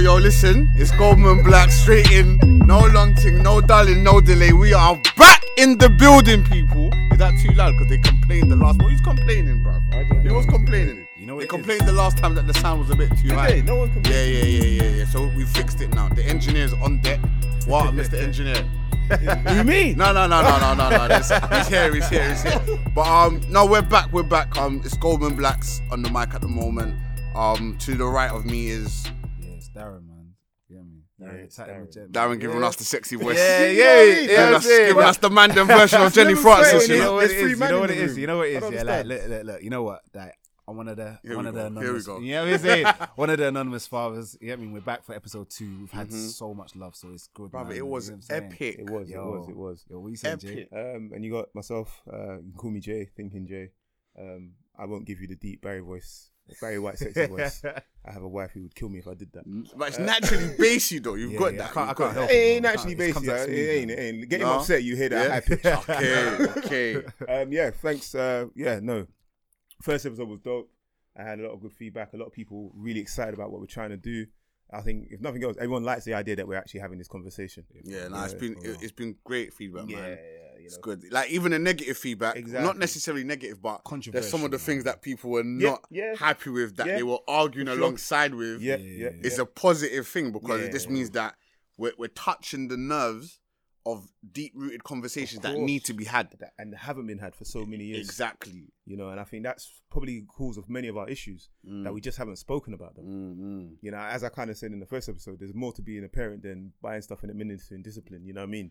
yo, listen, it's Goldman Black straight in. No long thing, no darling, no delay. We are back in the building, people. Is that too loud? Because they complained the last one. Who's complaining, bro? Who was complaining? You know what they complained the last time that the sound was a bit too high. Hey, no one can. Yeah, yeah, yeah, yeah, yeah. So we fixed it now. The engineer's on deck. What, Mr. Engineer? You mean? No, no, no, no, no, no, no. He's here, he's here, he's here. But um, no, we're back, we're back. Um, it's Goldman Blacks on the mic at the moment. Um, to the right of me is what I mean? Yeah, Darren, giving us the sexy voice. Yeah, You yeah, know what I mean? yeah. Giving I'm us, giving but- us the Mandan version of Jenny Francis. You know? know what There's it three is. men You know what it is. You know what it I is. don't Yeah, like look, look, look. You know what? Like, I'm one of the Here one of the go, anonymous. here we go. You know what I'm saying? one of the anonymous fathers. You know what I mean? We're back for episode two. We've had Mhm. so much love, so it's good. Brother, man. it You was know what I'm saying? epic. It was. It was. It was. Yo, what you saying, Jay? Epic. Um, and you got myself. Uh, you can call me Jay, thinking Jay. Um, I won't give you the deep Barry voice, Barry White sexy voice. I have a wife who would kill me if I did that. But it's naturally bassy though. You've Yeah, got yeah, that. I can't- I can't help It it, ain't bro. actually It just comes basic. It ain't. man. It ain't. Getting No? upset, you hear that Yeah? high pitch. Okay, okay. um, yeah, thanks. Uh, yeah, no. First episode was dope. I had a lot of good feedback. A lot of people really excited about what we're trying to do. I think, if nothing else, everyone likes the idea that we're actually having this conversation. Yeah, no, it's Yeah, been it, it's been great feedback, Yeah, man. It's know. good. Like even the negative feedback, not necessarily negative, but there's some of the things that people were not yeah. happy with that Yeah, they were arguing sure. alongside with. Yeah, Yeah, It's a positive thing because Yeah. this means that we're, we're touching the nerves of deep rooted conversations that need to be had. that and haven't been had for so many years. Exactly. You know, and I think that's probably the cause of many of our issues Mm. that we just haven't spoken about them. Mm-hmm. You know, as I kind of said in the first episode, there's more to being a parent than buying stuff and administering discipline. You know what I mean?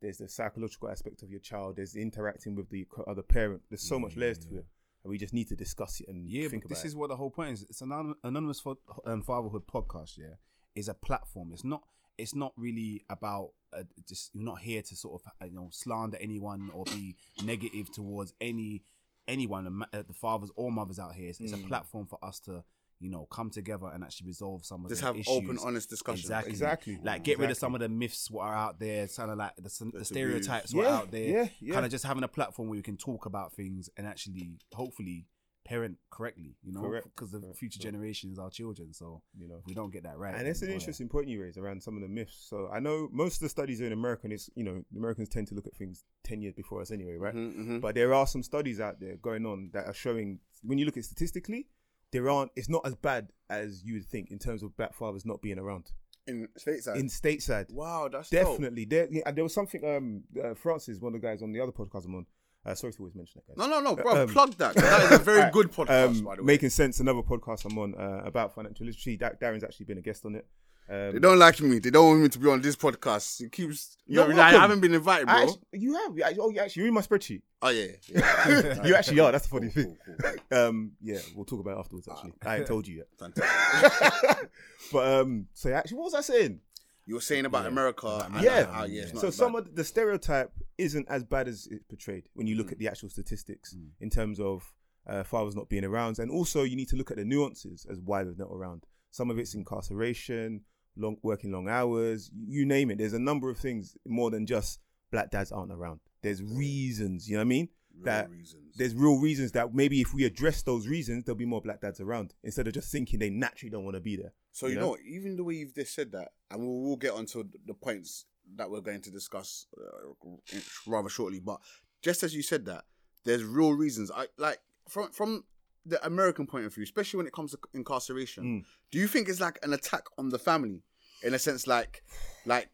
There's the psychological aspect of your child. There's interacting with the other parent. There's so much layers to it, and we just need to discuss it and Yeah, think but about this it. is what the whole point is. It's an anonymous um, fatherhood podcast. Yeah, is a platform. It's not. It's not really about uh, just. You're not here to sort of uh, you know slander anyone or be negative towards any anyone, the uh, the fathers or mothers out here. It's, it's a Mm. platform for us to you know come together and actually resolve some of Just have issues. open, honest discussion. Exactly. Exactly. Like get rid of some of the myths what are out there, kind of like the, the That's stereotypes what are Yeah, out there. yeah, yeah. Kind of just having a platform where we can talk about things and actually, hopefully, parent correctly. You know, because the future generations are children. So You know. if we don't get that right, And it's an interesting point you raise around some of the myths. So I know most of the studies are in America, and it's you know Americans tend to look at things ten years before us anyway, right? Mm-hmm, But there are some studies out there going on that are showing when you look at statistically, there aren't. It's not as bad as you would think in terms of black fathers not being around In stateside. in stateside. wow, that's dope. Definitely, there. yeah, and there was something. Um, uh, Francis, one of the guys on the other podcast I'm on. Uh, sorry to always mention that guy. No, no, no, bro. Um, plug that. That is a very good podcast, um, by the way. Making sense. Another podcast I'm on uh, about financial literacy. Da- Darren's actually been a guest on it. Um, They don't like me. They don't want me to be on this podcast. It keeps. You You're know, I haven't been invited, bro. Actually- you have. You actually, oh, you actually, you're in my spreadsheet. oh yeah. yeah. you actually are. That's the funny Cool, thing. cool, cool. Um, yeah, we'll talk about it afterwards. Actually, I ain't told you yet. But um, so actually, what was I saying? You were saying about Yeah. America. About and America. Yeah. how, yeah So some bad. of the stereotype isn't as bad as it's portrayed when you look Mm. at the actual statistics Mm. in terms of uh, fathers not being around, and also you need to look at the nuances as why they're not around. Some of it's incarceration, long working long hours, you name it. There's a number of things more than just black dads aren't around. There's reasons, you know what I mean? Real that reasons. There's real reasons that maybe if we address those reasons, there'll be more black dads around instead of just thinking they naturally don't want to be there. So you know? know, even the way you've just said that, and we'll, we'll get onto the points that we're going to discuss uh, rather shortly. But just as you said that, there's real reasons. I like from from the American point of view, especially when it comes to incarceration. Mm. Do you think it's like an attack on the family, in a sense, like like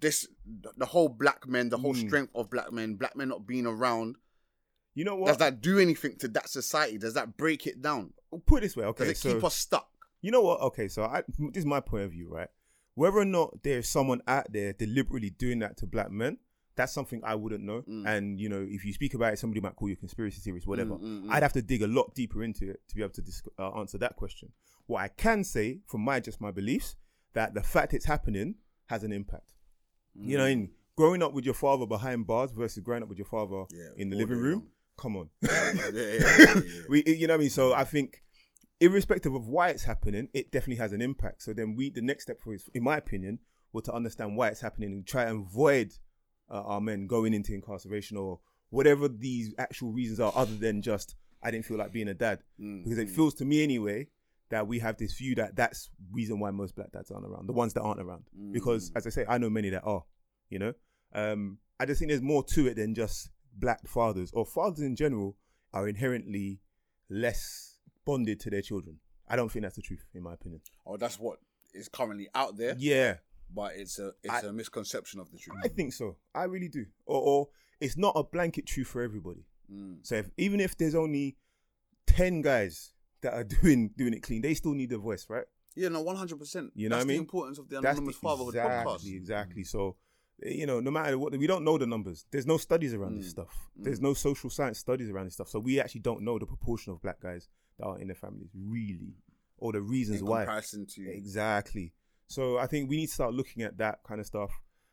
this the whole black men, the whole Mm. strength of black men, black men not being around? You know what? Does that do anything to that society? Does that break it down? Put it this way, Does okay? it so keep us stuck? You know what? Okay, so I, this is my point of view, right? Whether or not there's someone out there deliberately doing that to black men, that's something I wouldn't know. Mm. And you know, if you speak about it, somebody might call you a conspiracy theorist, whatever. Mm, mm, mm. I'd have to dig a lot deeper into it to be able to dis- uh, answer that question. What I can say, from my just my beliefs, that the fact it's happening has an impact. You know, in growing up with your father behind bars versus growing up with your father Yeah, in the living room. Come on. yeah, yeah, yeah, yeah, yeah. we you know what I mean so I think irrespective of why it's happening it definitely has an impact so then we the next step for is in my opinion were to understand why it's happening and try and avoid uh, our men going into incarceration or whatever these actual reasons are other than just I didn't feel like being a dad Mm, because it mm. feels to me anyway that we have this view that that's reason why most black dads aren't around, the ones that aren't around. Mm. Because as I say, I know many that are. You know, um, I just think there's more to it than just black fathers or fathers in general are inherently less bonded to their children. I don't think that's the truth, in my opinion. or that's what is currently out there, Yeah, but it's a it's I- a misconception of the truth. I think so. I really do. Or, or it's not a blanket truth for everybody. Mm. So if, even if there's only ten guys that are doing doing it clean, they still need a voice, right? Yeah, no, one hundred percent. You know That's what I the mean? importance of the That's anonymous the- fatherhood exactly, podcast. Exactly. So, you know, no matter what, we don't know the numbers. There's no studies around this Mm. stuff. There's no social science studies around this stuff. So we actually don't know the proportion of black guys that are in their families, really, or the reasons In why. comparison to Exactly. So I think we need to start looking at that kind of stuff.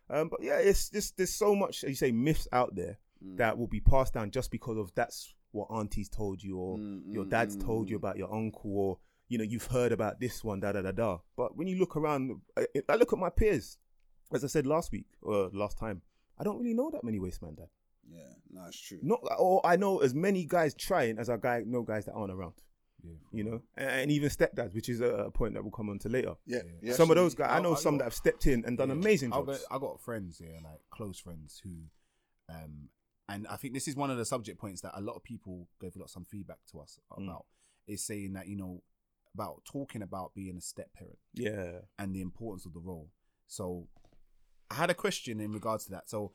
Um, but yeah, it's just there's so much, as you say, myths out there Mm. that will be passed down just because of that's what aunties told you or Mm, your mm, dad's mm, told you mm. about your uncle or you know you've heard about this one da da da da. But when you look around, I, I look at my peers. As I said last week or last time, I don't really know that many wasteman dad. yeah, no, it's true. Not or I know as many guys trying as I guy know guys that aren't around. Yeah. You know, and, and even stepdads, which is a, a point that we'll come on to later. Yeah, yeah. some of those guys, I I- know I some got- that have stepped in and done Yeah. amazing I jobs. got, I got friends, yeah, like close friends who, um, and I think this is one of the subject points that a lot of people gave a lot some feedback to us Mm. about. Is saying that you know about talking about being a step parent yeah, and the importance of the role. So I had a question in regards to that. So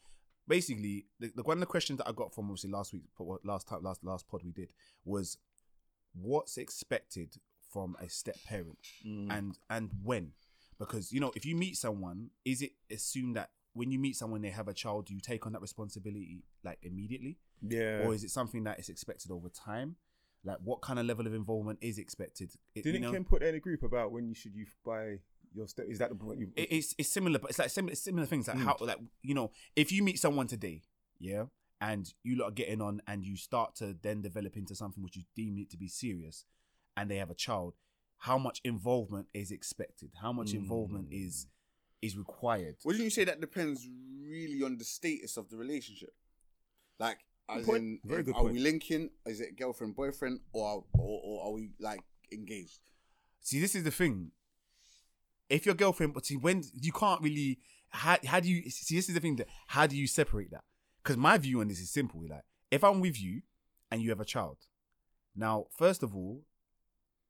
basically, the, the one of the questions that I got from obviously last week, last time, last last pod we did was, what's expected from a step parent, Mm. and and when? Because you know, if you meet someone, is it assumed that when you meet someone they have a child, do you take on that responsibility like immediately, yeah. or is it something that is expected over time? Like, what kind of level of involvement is expected? It- Didn't know- Kim put in a group about when you should you buy your step? Is that the point you? it, it's it's similar, but it's like similar similar things like Mm. how like you know if you meet someone today, yeah, and you lot are getting on and you start to then develop into something which you deem it to be serious, and they have a child, how much involvement is expected? How much involvement Mm. is is required? Wouldn't you say that depends really on the status of the relationship? Like, as point. in, Very good are point. we linking? Is it girlfriend, boyfriend, or or, or are we like engaged? See, this is the thing. If your girlfriend, but see, when you can't really, how, how do you see? This is the thing that how do you separate that? Because my view on this is simple. Like, if I'm with you and you have a child, now first of all,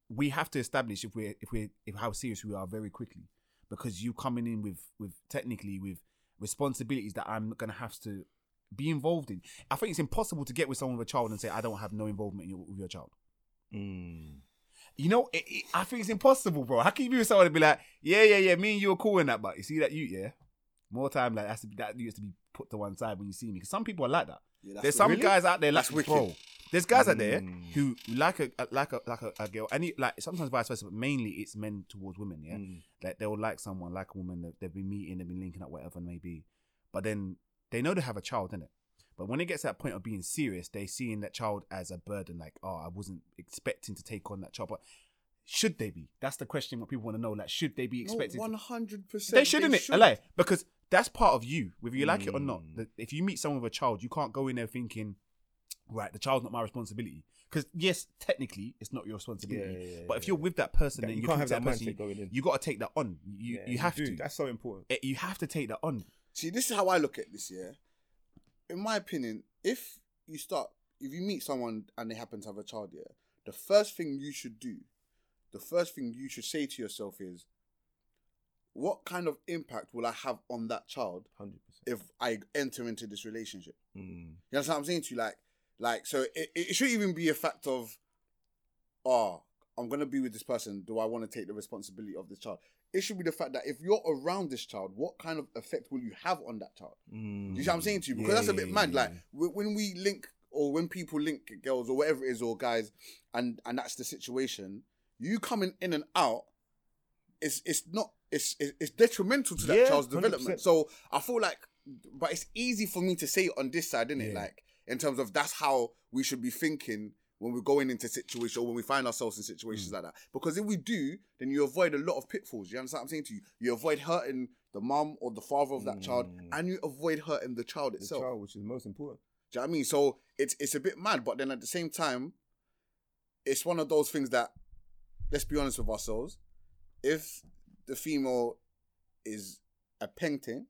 we have to establish if we're if we are if how serious we are very quickly, because you coming in with with technically with responsibilities that I'm gonna have to be involved in. I think it's impossible to get with someone with a child and say I don't have no involvement in your, with your child. Mm. You know, it, it- I think it's impossible, bro. How can you be with someone and be like, yeah, yeah, yeah, me and you are cool in that, but you see that you, yeah, more time like that's to be, that used to be put to one side when you see me. Because some people are like that. Yeah, There's some really? guys out there like, That's wicked. There's guys out there Mm. who like a like a like a, a girl, and it, like sometimes vice versa, but mainly it's men towards women. Yeah, Mm. like they'll like someone, like a woman that they've been meeting, they've been linking up, whatever it may be. But then they know they have a child, in it. But when it gets to that point of being serious, they seeing that child as a burden. Like, oh, I wasn't expecting to take on that child, but should they be? That's the question. What people want to know. Like, should they be expected? One hundred percent. they shouldn't. They it? LA, because that's part of you, whether you like it or not. Mm. If you meet someone with a child, you can't go in there thinking, right, the child's not my responsibility. Because yes, technically, it's not your responsibility. Yeah, yeah, yeah, but if you're with that person, That- then you can't have that person, mindset going in. You got to take that on. You you have to. That's so important. It- you have to take that on. See, this is how I look at this. Yeah, in my opinion, if you start, if you meet someone and they happen to have a child, yeah, the first thing you should do, the first thing you should say to yourself is, what kind of impact will I have on that child Hundred percent. if I enter into this relationship? Mm. You understand what I'm saying to you? Like, like, so it, it should even be a fact of, oh, I'm gonna be with this person. Do I want to take the responsibility of this child? It should be the fact that if you're around this child, what kind of effect will you have on that child? Mm. You see what I'm saying to you? Because Yeah, that's a bit mad. yeah. Like wh- when we link or when people link girls or whatever it is or guys, and and that's the situation. You coming in and out, it's it's not it's it's it's detrimental to that Yeah, child's 100%. development. So I feel like, but it's easy for me to say it on this side, isn't it? Yeah. Like in terms of that's how we should be thinking when we're going into situations or when we find ourselves in situations Mm. like that. Because if we do, then you avoid a lot of pitfalls. You understand what I'm saying to you? You avoid hurting the mum or the father of that child, Mm. and you avoid hurting the child The itself. child, which is most important. Do you know what I mean? So it's it's a bit mad, but then at the same time, it's one of those things that let's be honest with ourselves. If the female is a painting,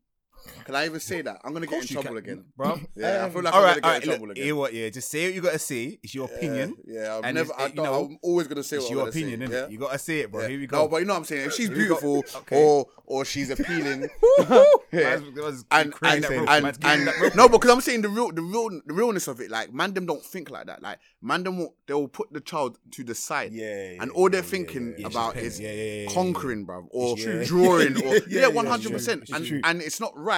can I even say that? I'm gonna get in trouble can, again. bro. Yeah, I feel like all I'm right, gonna all get right. in trouble Look, again. hear what? Yeah, just say what you gotta say. It's your opinion. Yeah, yeah I'm And never. I it- you don't, know, I'm always gonna say It's what your I'm gonna opinion, say. innit? You gotta say it, bro. Yeah. Here we go. No, but you know what I'm saying. If she's Here we go. beautiful Okay. or or she's appealing, yeah. Man's- man's and creating and, and, and, man's getting that rope. no, because I'm saying the real the real the realness of it. Like man, them don't think like that. Like man, them will, they will put the child to the side. Yeah, and all they're thinking yeah, yeah. about is yeah, yeah, yeah, yeah. conquering, bro, or drawing, or Yeah, yeah, yeah, one it's hundred true. percent. And and it's not right,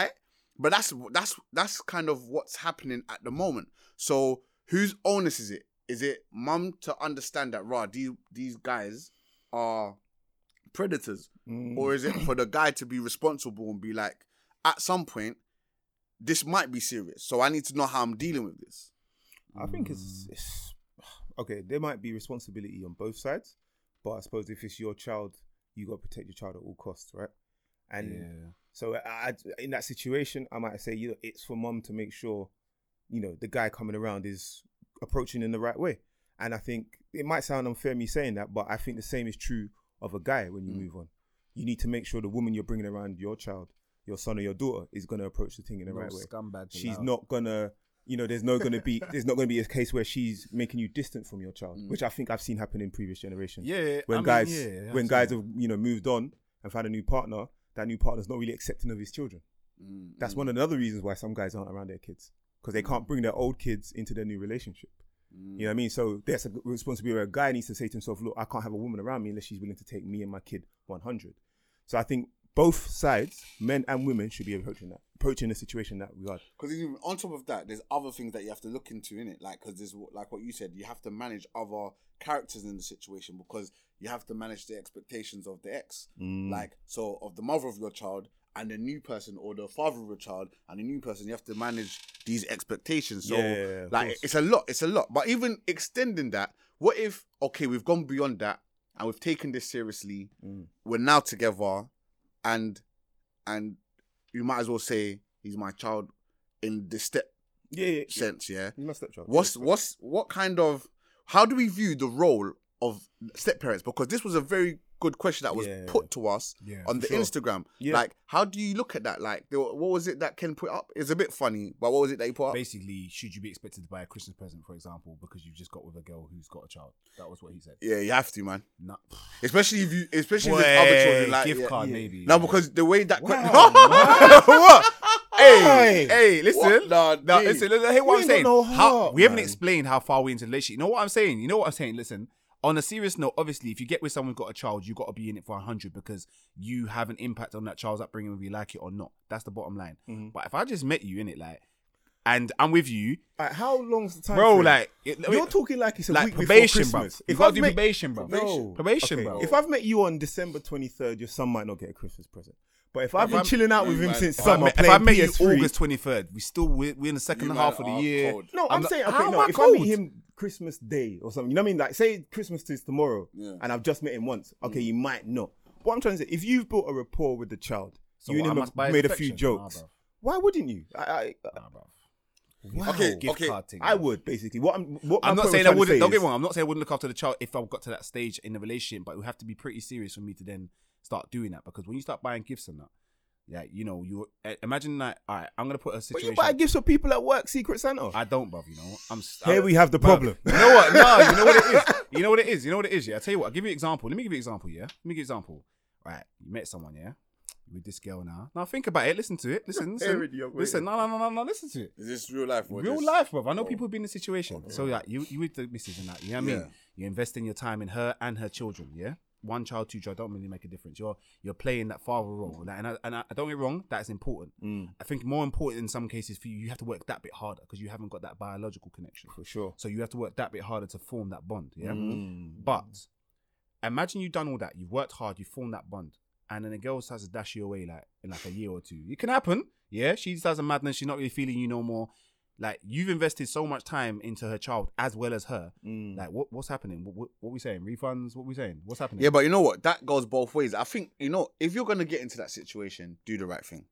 but that's that's that's kind of what's happening at the moment. So whose onus is it? Is it mum to understand that rah these these guys are predators, Mm. or is it for the guy to be responsible and be like, at some point, this might be serious, so I need to know how I'm dealing with this. I think it's, it's okay. There might be responsibility on both sides, but I suppose if it's your child, you got to protect your child at all costs, right? And Yeah. So I, in that situation, I might say, you know, it's for mom to make sure, you know, the guy coming around is approaching in the right way. And I think it might sound unfair me saying that, but I think the same is true of a guy when you Mm. move on. You need to make sure the woman you're bringing around your child, your son or your daughter, is going to approach the thing in the No right way scumbags she's not gonna you know there's no gonna be there's not gonna be a case where she's making you distant from your child Mm. which i think i've seen happen in previous generations Yeah. when I mean, guys yeah, when guys have you know moved on and found a new partner that new partner's not really accepting of his children. Mm, that's mm, one of the other reasons why some guys aren't around their kids because they can't bring their old kids into their new relationship. Mm. you know what i mean? So there's a responsibility where a guy needs to say to himself look i can't have a woman around me unless she's willing to take me and my kid 100 so i think both sides men and women should be approaching that approaching the situation that regard Because even on top of that, there's other things that you have to look into in it. Like, because there's like what you said, you have to manage other characters in the situation because you have to manage the expectations of the ex. Mm. Like, so of the mother of your child and the new person, or the father of your child and the new person, you have to manage these expectations. So, Yeah, yeah, yeah, like, it's a lot. It's a lot. But even extending that, what if okay, we've gone beyond that and we've taken this seriously. Mm. We're now together, and and you might as well say he's my child in the step yeah, yeah, yeah. sense, yeah. He's my stepchild. What's what's what kind of how do we view the role of step parents? Because this was a very good question that was Yeah. put to us Yeah, on the sure. Instagram. Yeah. Like, how do you look at that? Like, what was it that Ken put up? It's a bit funny, but what was it that he put up? Basically, should you be expected to buy a Christmas present, for example, because you've just got with a girl who's got a child? That was what he said. Yeah, you have to, man. No, Especially if you, especially if it's other children. Like, gift yeah. card yeah. maybe. No, because the way that Wow, what? Hey, Hey. hey, listen. What? Nah, No, G. listen, listen, hear what We I'm ain't got saying. no how, heart, we haven't explained how far we into the relationship. You know what I'm saying? You know what I'm saying? Listen, on a serious note, obviously, if you get with someone who's got a child, you got to be in it for 100 because you have an impact on that child's upbringing, whether you like it or not. That's the bottom line. Mhm. But if I just met you in it, like, and I'm with you, Like, how long's the time? bro, frame? like, it, you're talking like it's a like week probation, before bro. Christmas. You If got I've to do met- probation, bro. No. Probation, Okay, bro. If I've met you on December 23rd, your son might not get a Christmas present. But if I've been I'm- chilling out with him Man, since if If I summer, met, if I met you PS3, August 23rd, we still we're, we're in the second half of the year. cold. No, I'm, I'm not- saying how okay. am No, I if I meet cold? him Christmas Day or something, you know what I mean? Like, say Christmas is tomorrow, Yeah. and I've just met him once. Mm. Okay, you might not. What I'm trying to say, if you've built a rapport with the child, So you what, and him have made a few jokes. bruv. why wouldn't you? I, I, Nah, wow. Okay, Gift okay. card I would basically. What I'm, what I'm not saying I wouldn't. say Don't get me wrong. I'm not saying I wouldn't look after the child if I got to that stage in the relationship, but it would have to be pretty serious for me to then start doing that. Because when you start buying gifts and that, yeah, you know, you uh, imagine that. All right, I'm gonna put a situation. But situation. you buy gifts for people at work, Secret Santa. I don't, bruv. You know, I'm. s- Here I- we have the bruv, problem. You know what? No, you know what it is. You know what it is. You know what it is. Yeah, I tell you what. I'll give you an example. Let me give you an example. Yeah, let me give you an example. Right, you met someone. Yeah, with this girl now. Now think about it. Listen to it. Listen. Listen. Hearing you, I'm Listen. No, no, no, no, no. Listen to it. Is this real life? or Real just- life, bro. I know Oh. people have been in the situation. So like you, you with the missus and that. You know what I Yeah. mean? You're investing your time in her and her children. Yeah. One child, two child don't really make a difference. You're you're playing that father role, like, and I, and I, don't get wrong, that's important. Mm, I think more important in some cases for you, you have to work that bit harder because you haven't got that biological connection. for sure. So you have to work that bit harder to form that bond. Yeah. Mm. But imagine you've done all that, you've worked hard, you've formed that bond, and then a girl starts to dash you away like in like a year or two. It can happen. Yeah, she does a madness, she's not really feeling you no more. Like you've invested so much time into her child as well as her. Mm. Like what, what's happening? What, what, what we saying? Refunds? What we saying? What's happening? Yeah, but you know what? That goes both ways. I think you know if you're gonna get into that situation, do the right thing.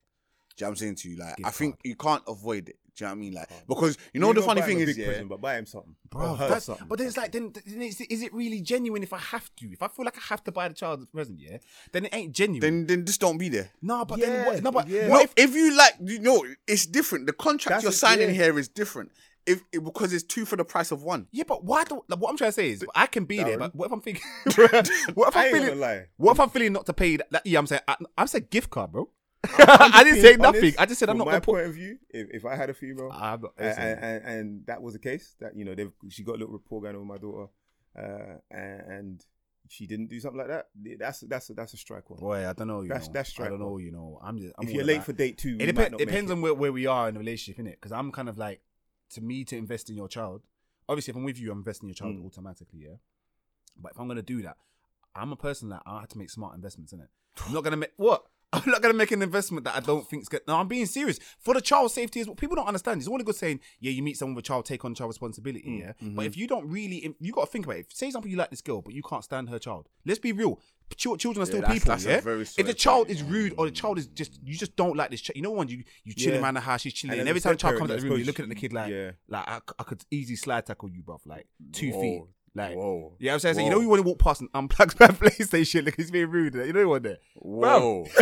Do you know what I'm saying to you? Like, Gift I think card. you can't avoid it. Do you know what I mean? Like oh. because you know You're the funny thing is, yeah. present, but buy him something. Bro, Or her that's, something. but then it's like, then, then is, is it really genuine if I have to? If I feel like I have to buy the child a present, yeah, then it ain't genuine. Then then just don't be there. no, but Yeah, then what? No, but yeah. what if? if, you like, you know, it's different. The contract That's you're it, signing yeah. here is different. If it, because it's two for the price of one. Yeah, but why do like, what I'm trying to say is I can be there, but what if I'm thinking? what if I I'm ain't gonna feeling? lie. What if I'm feeling not to pay that? that yeah, I'm saying I, I said gift card, bro. I didn't say nothing. honest, I just said I'm from not my put. point of view. If, if I had a female, not, and, and, and, that was the case, that you know, they've she got a little rapport going on with my daughter, uh, and, she didn't do something like that. That's that's that's a strike one. boy, I don't know. You That's- know. that's I don't know. You know, I'm just. I'm if you're late about- for date two, it you depends. It depends it. on where, where we are in the relationship, innit? Because I'm kind of like, to me, to invest in your child. Obviously, if I'm with you, I'm investing in your child Mm. automatically, yeah. But if I'm gonna do that, I'm a person that I have to make smart investments in it. I'm not gonna make what. I'm not gonna make an investment that I don't think's good. No, I'm being serious for the child's safety. Is what people don't understand. It's all good saying, yeah, you meet someone with a child, take on child responsibility, Mm, yeah. mm-hmm. But if you don't really, you got to think about it. Say, example, you like this girl, but you can't stand her child. Let's be real. Chil- Children are still that's- people, that's yeah. If the child point. is rude or the child is just, you just don't like this. Ch- you know, when you you chilling Yeah. around the house, she's chilling, And and, every time the child comes out the room, you're looking at the kid like, yeah. like I could easily slide tackle you, bruv, like two feet. Like, Whoa. yeah, I'm saying, so you know, you want to walk past and unplug my PlayStation, like it's being rude. You know what there? Whoa.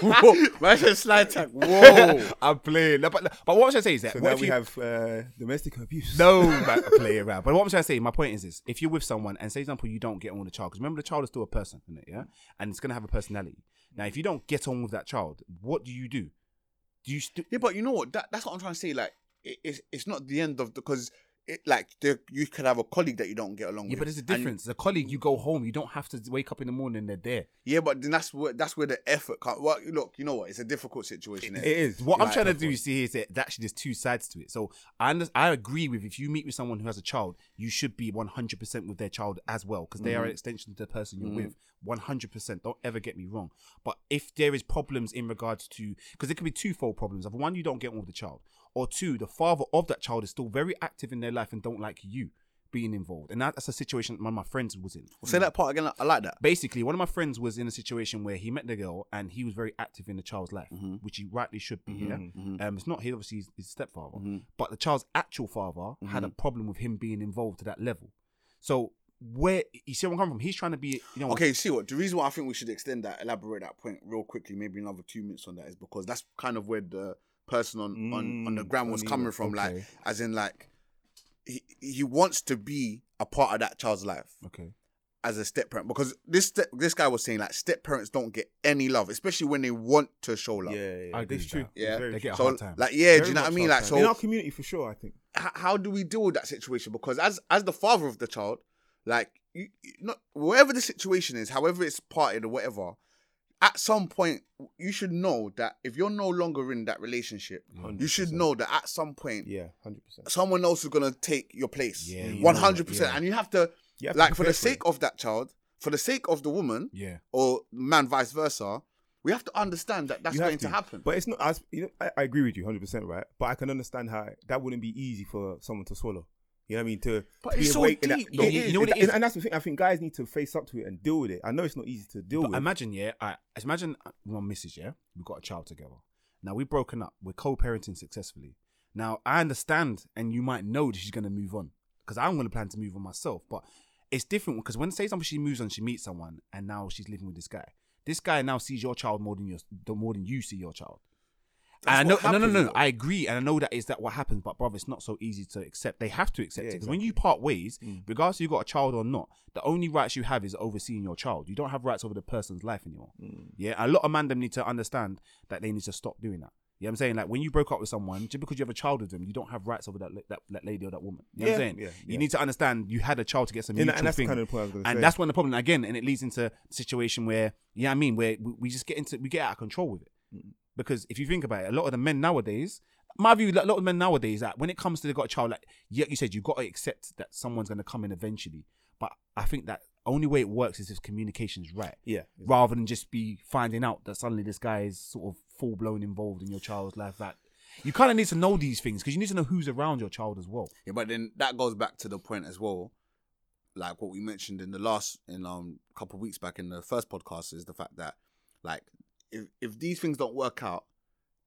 Whoa. Man said slide tag. Whoa. I'm playing. No, but, but what I'm trying to say is that So what now we you- have uh, domestic abuse. no man, play around. But what I'm trying to say, my point is this: if you're with someone and say, example, you don't get on with the child, because remember the child is still a person, isn't it? Yeah, and it's gonna have a personality. Now, if you don't get on with that child, what do you do? Do you still? Yeah, but you know what? That, that's what I'm trying to say. Like, it, it's it's not the end of the because it like the, you could have a colleague that you don't get along Yeah, with. but there's a and- difference. The colleague, you go home, you don't have to wake up in the morning they're there. yeah, but then that's where that's where the effort comes. Well, look, you know what? It's a difficult situation. It is. What I'm Like, trying to do is see is that actually there's two sides to it. So I I agree with if you meet with someone who has a child, you should be 100 percent with their child as well because they are an mm-hmm. extension to the person you're mm-hmm. with. 100 percent. Don't ever get me wrong. But if there is problems in regards to because it could be twofold problems. Of one, you don't get on with the child, or two, the father of that child is still very active in their life and don't like you being involved. And that- that's a situation one of my friends was in. Say that part again. I like that. Basically, one of my friends was in a situation where he met the girl and he was very active in the child's life, mm-hmm. which he rightly should be. Yeah, mm-hmm. Mm-hmm. um, it's not his obviously his, his stepfather, but the child's actual father had a problem with him being involved to that level. So where you see where I'm coming from? He's trying to be, you know, Okay, see what the reason why I think we should extend that, elaborate that point real quickly, maybe another two minutes on that is because that's kind of where the person on on, on the Mm, ground was on the- coming from, okay. like as in like he he wants to be a part of that child's life Okay. as a step parent because this step, this guy was saying like step parents don't get any love, especially when they want to show love. Yeah, yeah, I agree that's true. Yeah. They get a So hard time. like yeah, do you know what I mean? Like time. in our community for sure, I think. h- how do we deal with that situation? Because as as the father of the child, like you, you- not whatever the situation is, however it's parted or whatever, at some point you should know that if you're no longer in that relationship, mm. you should know that at some point Yeah, hundred percent. someone else is gonna take your place. Yeah, you know one that, hundred percent, yeah. and you have to You have to like for the prepare for it. sake of that child, for the sake of the woman Yeah. or man, vice versa. We have to understand that that's You have going to. happen. But it's not as you know, I, I agree with you 100 percent right. But I can understand how that wouldn't be easy for someone to swallow. You know what I mean? To But to be so awake that- deep. No, it- You know what it and- that's the thing. I think guys need to face up to it and deal with it. I know it's not easy to deal But with. imagine, yeah, I imagine uh, my missus, yeah, we've got a child together. Now we've broken up. We're co-parenting successfully. Now I understand, and you might know that she's going to move on because I'm going to plan to move on myself. But it's different because when say something she moves on, she meets someone, and now she's living with this guy. This guy now sees your child more than your the more than you see your child. And I know, no, no, no, no. I agree, and I know that is that what happens. But brother, it's not so easy to accept. They have to accept Yeah, it because when you part ways, Mm. regardless if you got a child or not, the only rights you have is overseeing your child. You don't have rights over the person's life anymore. Mm. Yeah, a lot of man them need to understand that they need to stop doing that. You know what I'm saying? Like when you broke up with someone, just because you have a child with them, you don't have rights over that that, that lady or that woman. You know what I'm Yeah, saying? yeah, You need to understand you had a child to get some And, mutual and that's thing. kind of the point I was going to say. and that's when the problem again, and it leads into a situation where, yeah, I mean, where we, we just get into we get out of control with it. Because if you think about it, a lot of the men nowadays, my view, a lot of men nowadays, that when it comes to they got a child, like yeah, you said, you got to accept that someone's going to come in eventually. But I think that only way it works is if communication's right yeah, rather than just be finding out that suddenly this guy is sort of full blown involved in your child's life. That you kind of need to know these things because you need to know who's around your child as well. Yeah, but then that goes back to the point as well, like what we mentioned in the last in um couple of weeks back in the first podcast is the fact that like if if these things don't work out,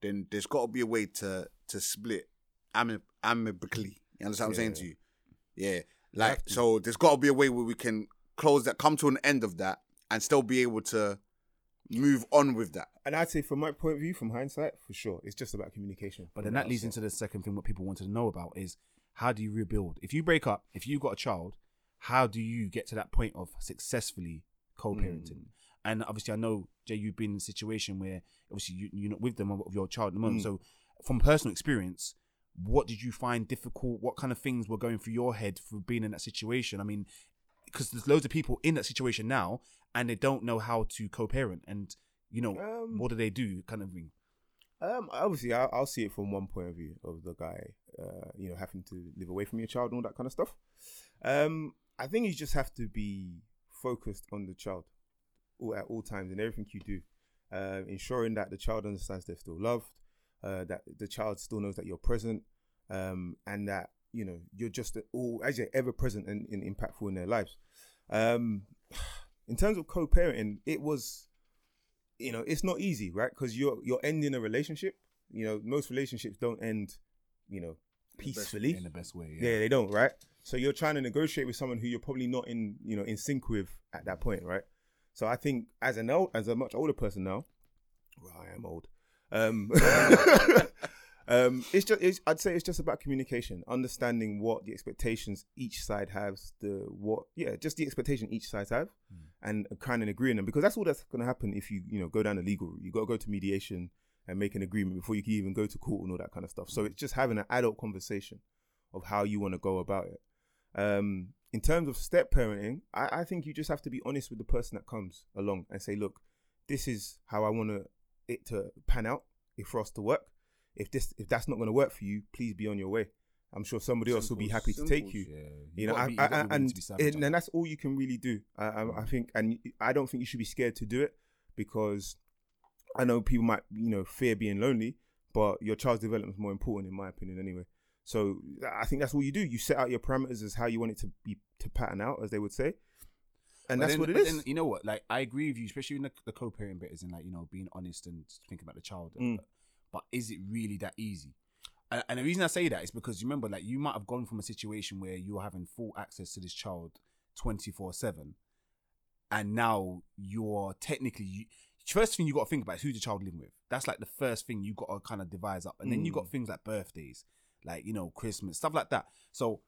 then there's got to be a way to to split ami- amicably. You understand what I'm saying to you? Yeah. Like so, there's got to be a way where we can close that, come to an end of that, and still be able to move on with that. And I'd say, from my point of view, from hindsight, for sure, it's just about communication. But then that leads into the second thing what people wanted to know about is how do you rebuild? If you break up, if you've got a child, how do you get to that point of successfully co-parenting? Mm. And obviously, I know Jay, you've been in a situation where obviously you, you're not with them of your child at the moment. So, from personal experience, what did you find difficult? What kind of things were going through your head for being in that situation? I mean, because there's loads of people in that situation now, and they don't know how to co-parent, and you know, Um, what do they do, kind of thing. Um, obviously, I'll, I'll see it from one point of view of the guy, uh, you know, having to live away from your child and all that kind of stuff. Um, I think you just have to be focused on the child all, at all times in everything you do, uh, ensuring that the child understands they're still loved, uh, that the child still knows that you're present, um, and that you know you're just all as you're ever present and, and impactful in their lives. Um, in terms of co-parenting, it was you know it's not easy right because you're you're ending a relationship you know most relationships don't end you know peacefully in the best way. Yeah. yeah they don't right so you're trying to negotiate with someone who you're probably not in you know in sync with at that point right so i think as an old as a much older person now well i am old. Um um it's just it's, i'd say it's just about communication understanding what the expectations each side has the what yeah just the expectation each side have and kind of agreeing them because that's all that's going to happen if you you know go down the legal route. You got to go to mediation and make an agreement before you can even go to court and all that kind of stuff. So it's just having an adult conversation of how you want to go about it um in terms of step parenting I, I think you just have to be honest with the person that comes along and say look this is how i want it to pan out if for us to work. If this if that's not going to work for you please be on your way. I'm sure somebody else will be happy to take you. Yeah, you know, I, be- you I, I, and to be savage and, and that's all you can really do. I, I, I think, and I don't think you should be scared to do it because I know people might, you know, fear being lonely, but your child's development is more important, in my opinion, anyway. So I think that's all you do. You set out your parameters as how you want it to be to pattern out, as they would say, and But that's then- what it is. Then, you know what? Like I agree with you, especially in the, the co-parenting bit, is in like you know being honest and thinking about the child. Mm. But is it really that easy? And, and the reason I say that is because you remember, like you might have gone from a situation where you're having full access to this child twenty four seven, and now you're technically. You, First thing you got to think about is who's the child living with. That's like the first thing you got to kind of devise up, and then you Mm. got things like birthdays, like you know Christmas, stuff like that. So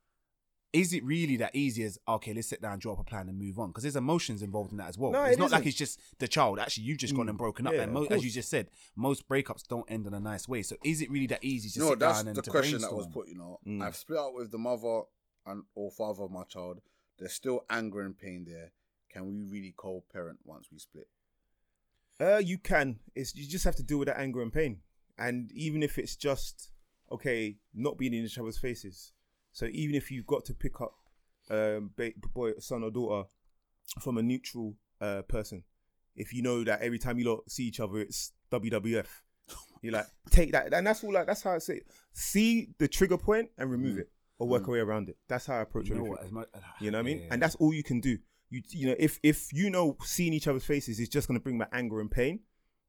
is it really that easy as okay let's sit down draw up a plan and move on because there's emotions involved in that as well No, it's it not like isn't. it's just the child actually you've just gone Mm. and broken up Yeah, and mo- as you just said most breakups don't end in a nice way so is it really that easy to no, sit that's down and the to question that was put. You know, Mm. I've split up with the mother and or father of my child. There's still anger and pain there. Can we really co-parent once we split? Uh, you can. It's you just have to deal with that anger and pain, and even if it's just okay, not being in each other's faces. So even if you've got to pick up um, boy, son or daughter from a neutral uh, person, if you know that every time you lot see each other, it's WWF. you're like take that, and that's all. Like that's how I say. It. See the trigger point and remove Mm. it, or work our way around it. That's how I approach it. you know what, You know what I mean? Yeah. And that's all you can do. You you know, if if you know seeing each other's faces is just gonna bring back anger and pain,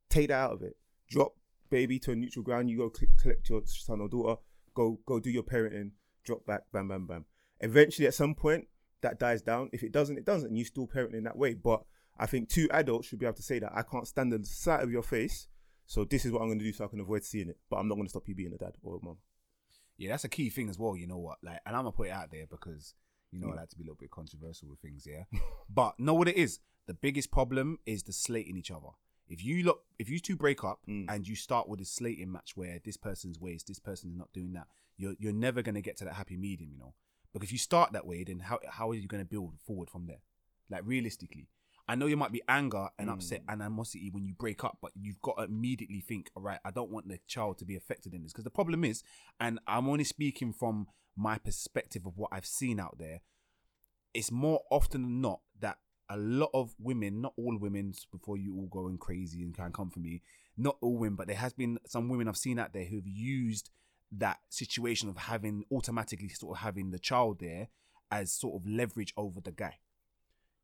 take that out of it. Drop baby to a neutral ground. You go cl- collect your son or daughter. Go go do your parenting. Drop back. Bam bam bam. Eventually, at some point, that dies down. If it doesn't, it doesn't. And you still parent in that way. But I think two adults should be able to say that I can't stand the sight of your face. So this is what I'm going to do so I can avoid seeing it. But I'm not going to stop you being a dad or a mom. Yeah, that's a key thing as well. You know what? Like, and I'm gonna put it out there because you know Mm. I like to be a little bit controversial with things. Yeah, but know what it is. The biggest problem is the slating each other. If you look, if you two break up Mm. and you start with a slating match where this person's ways, this person's not doing that, you're you're never gonna get to that happy medium. You know, because if you start that way, then how how are you gonna build forward from there? Like realistically. I know you might be anger and Mm. upset and animosity when you break up, but you've got to immediately think, all right, I don't want the child to be affected in this. Because the problem is, and I'm only speaking from my perspective of what I've seen out there, it's more often than not a lot of women, not all women, before you all going crazy and can come for me, not all women, but there has been some women I've seen out there who've used that situation of having automatically sort of having the child there as sort of leverage over the guy.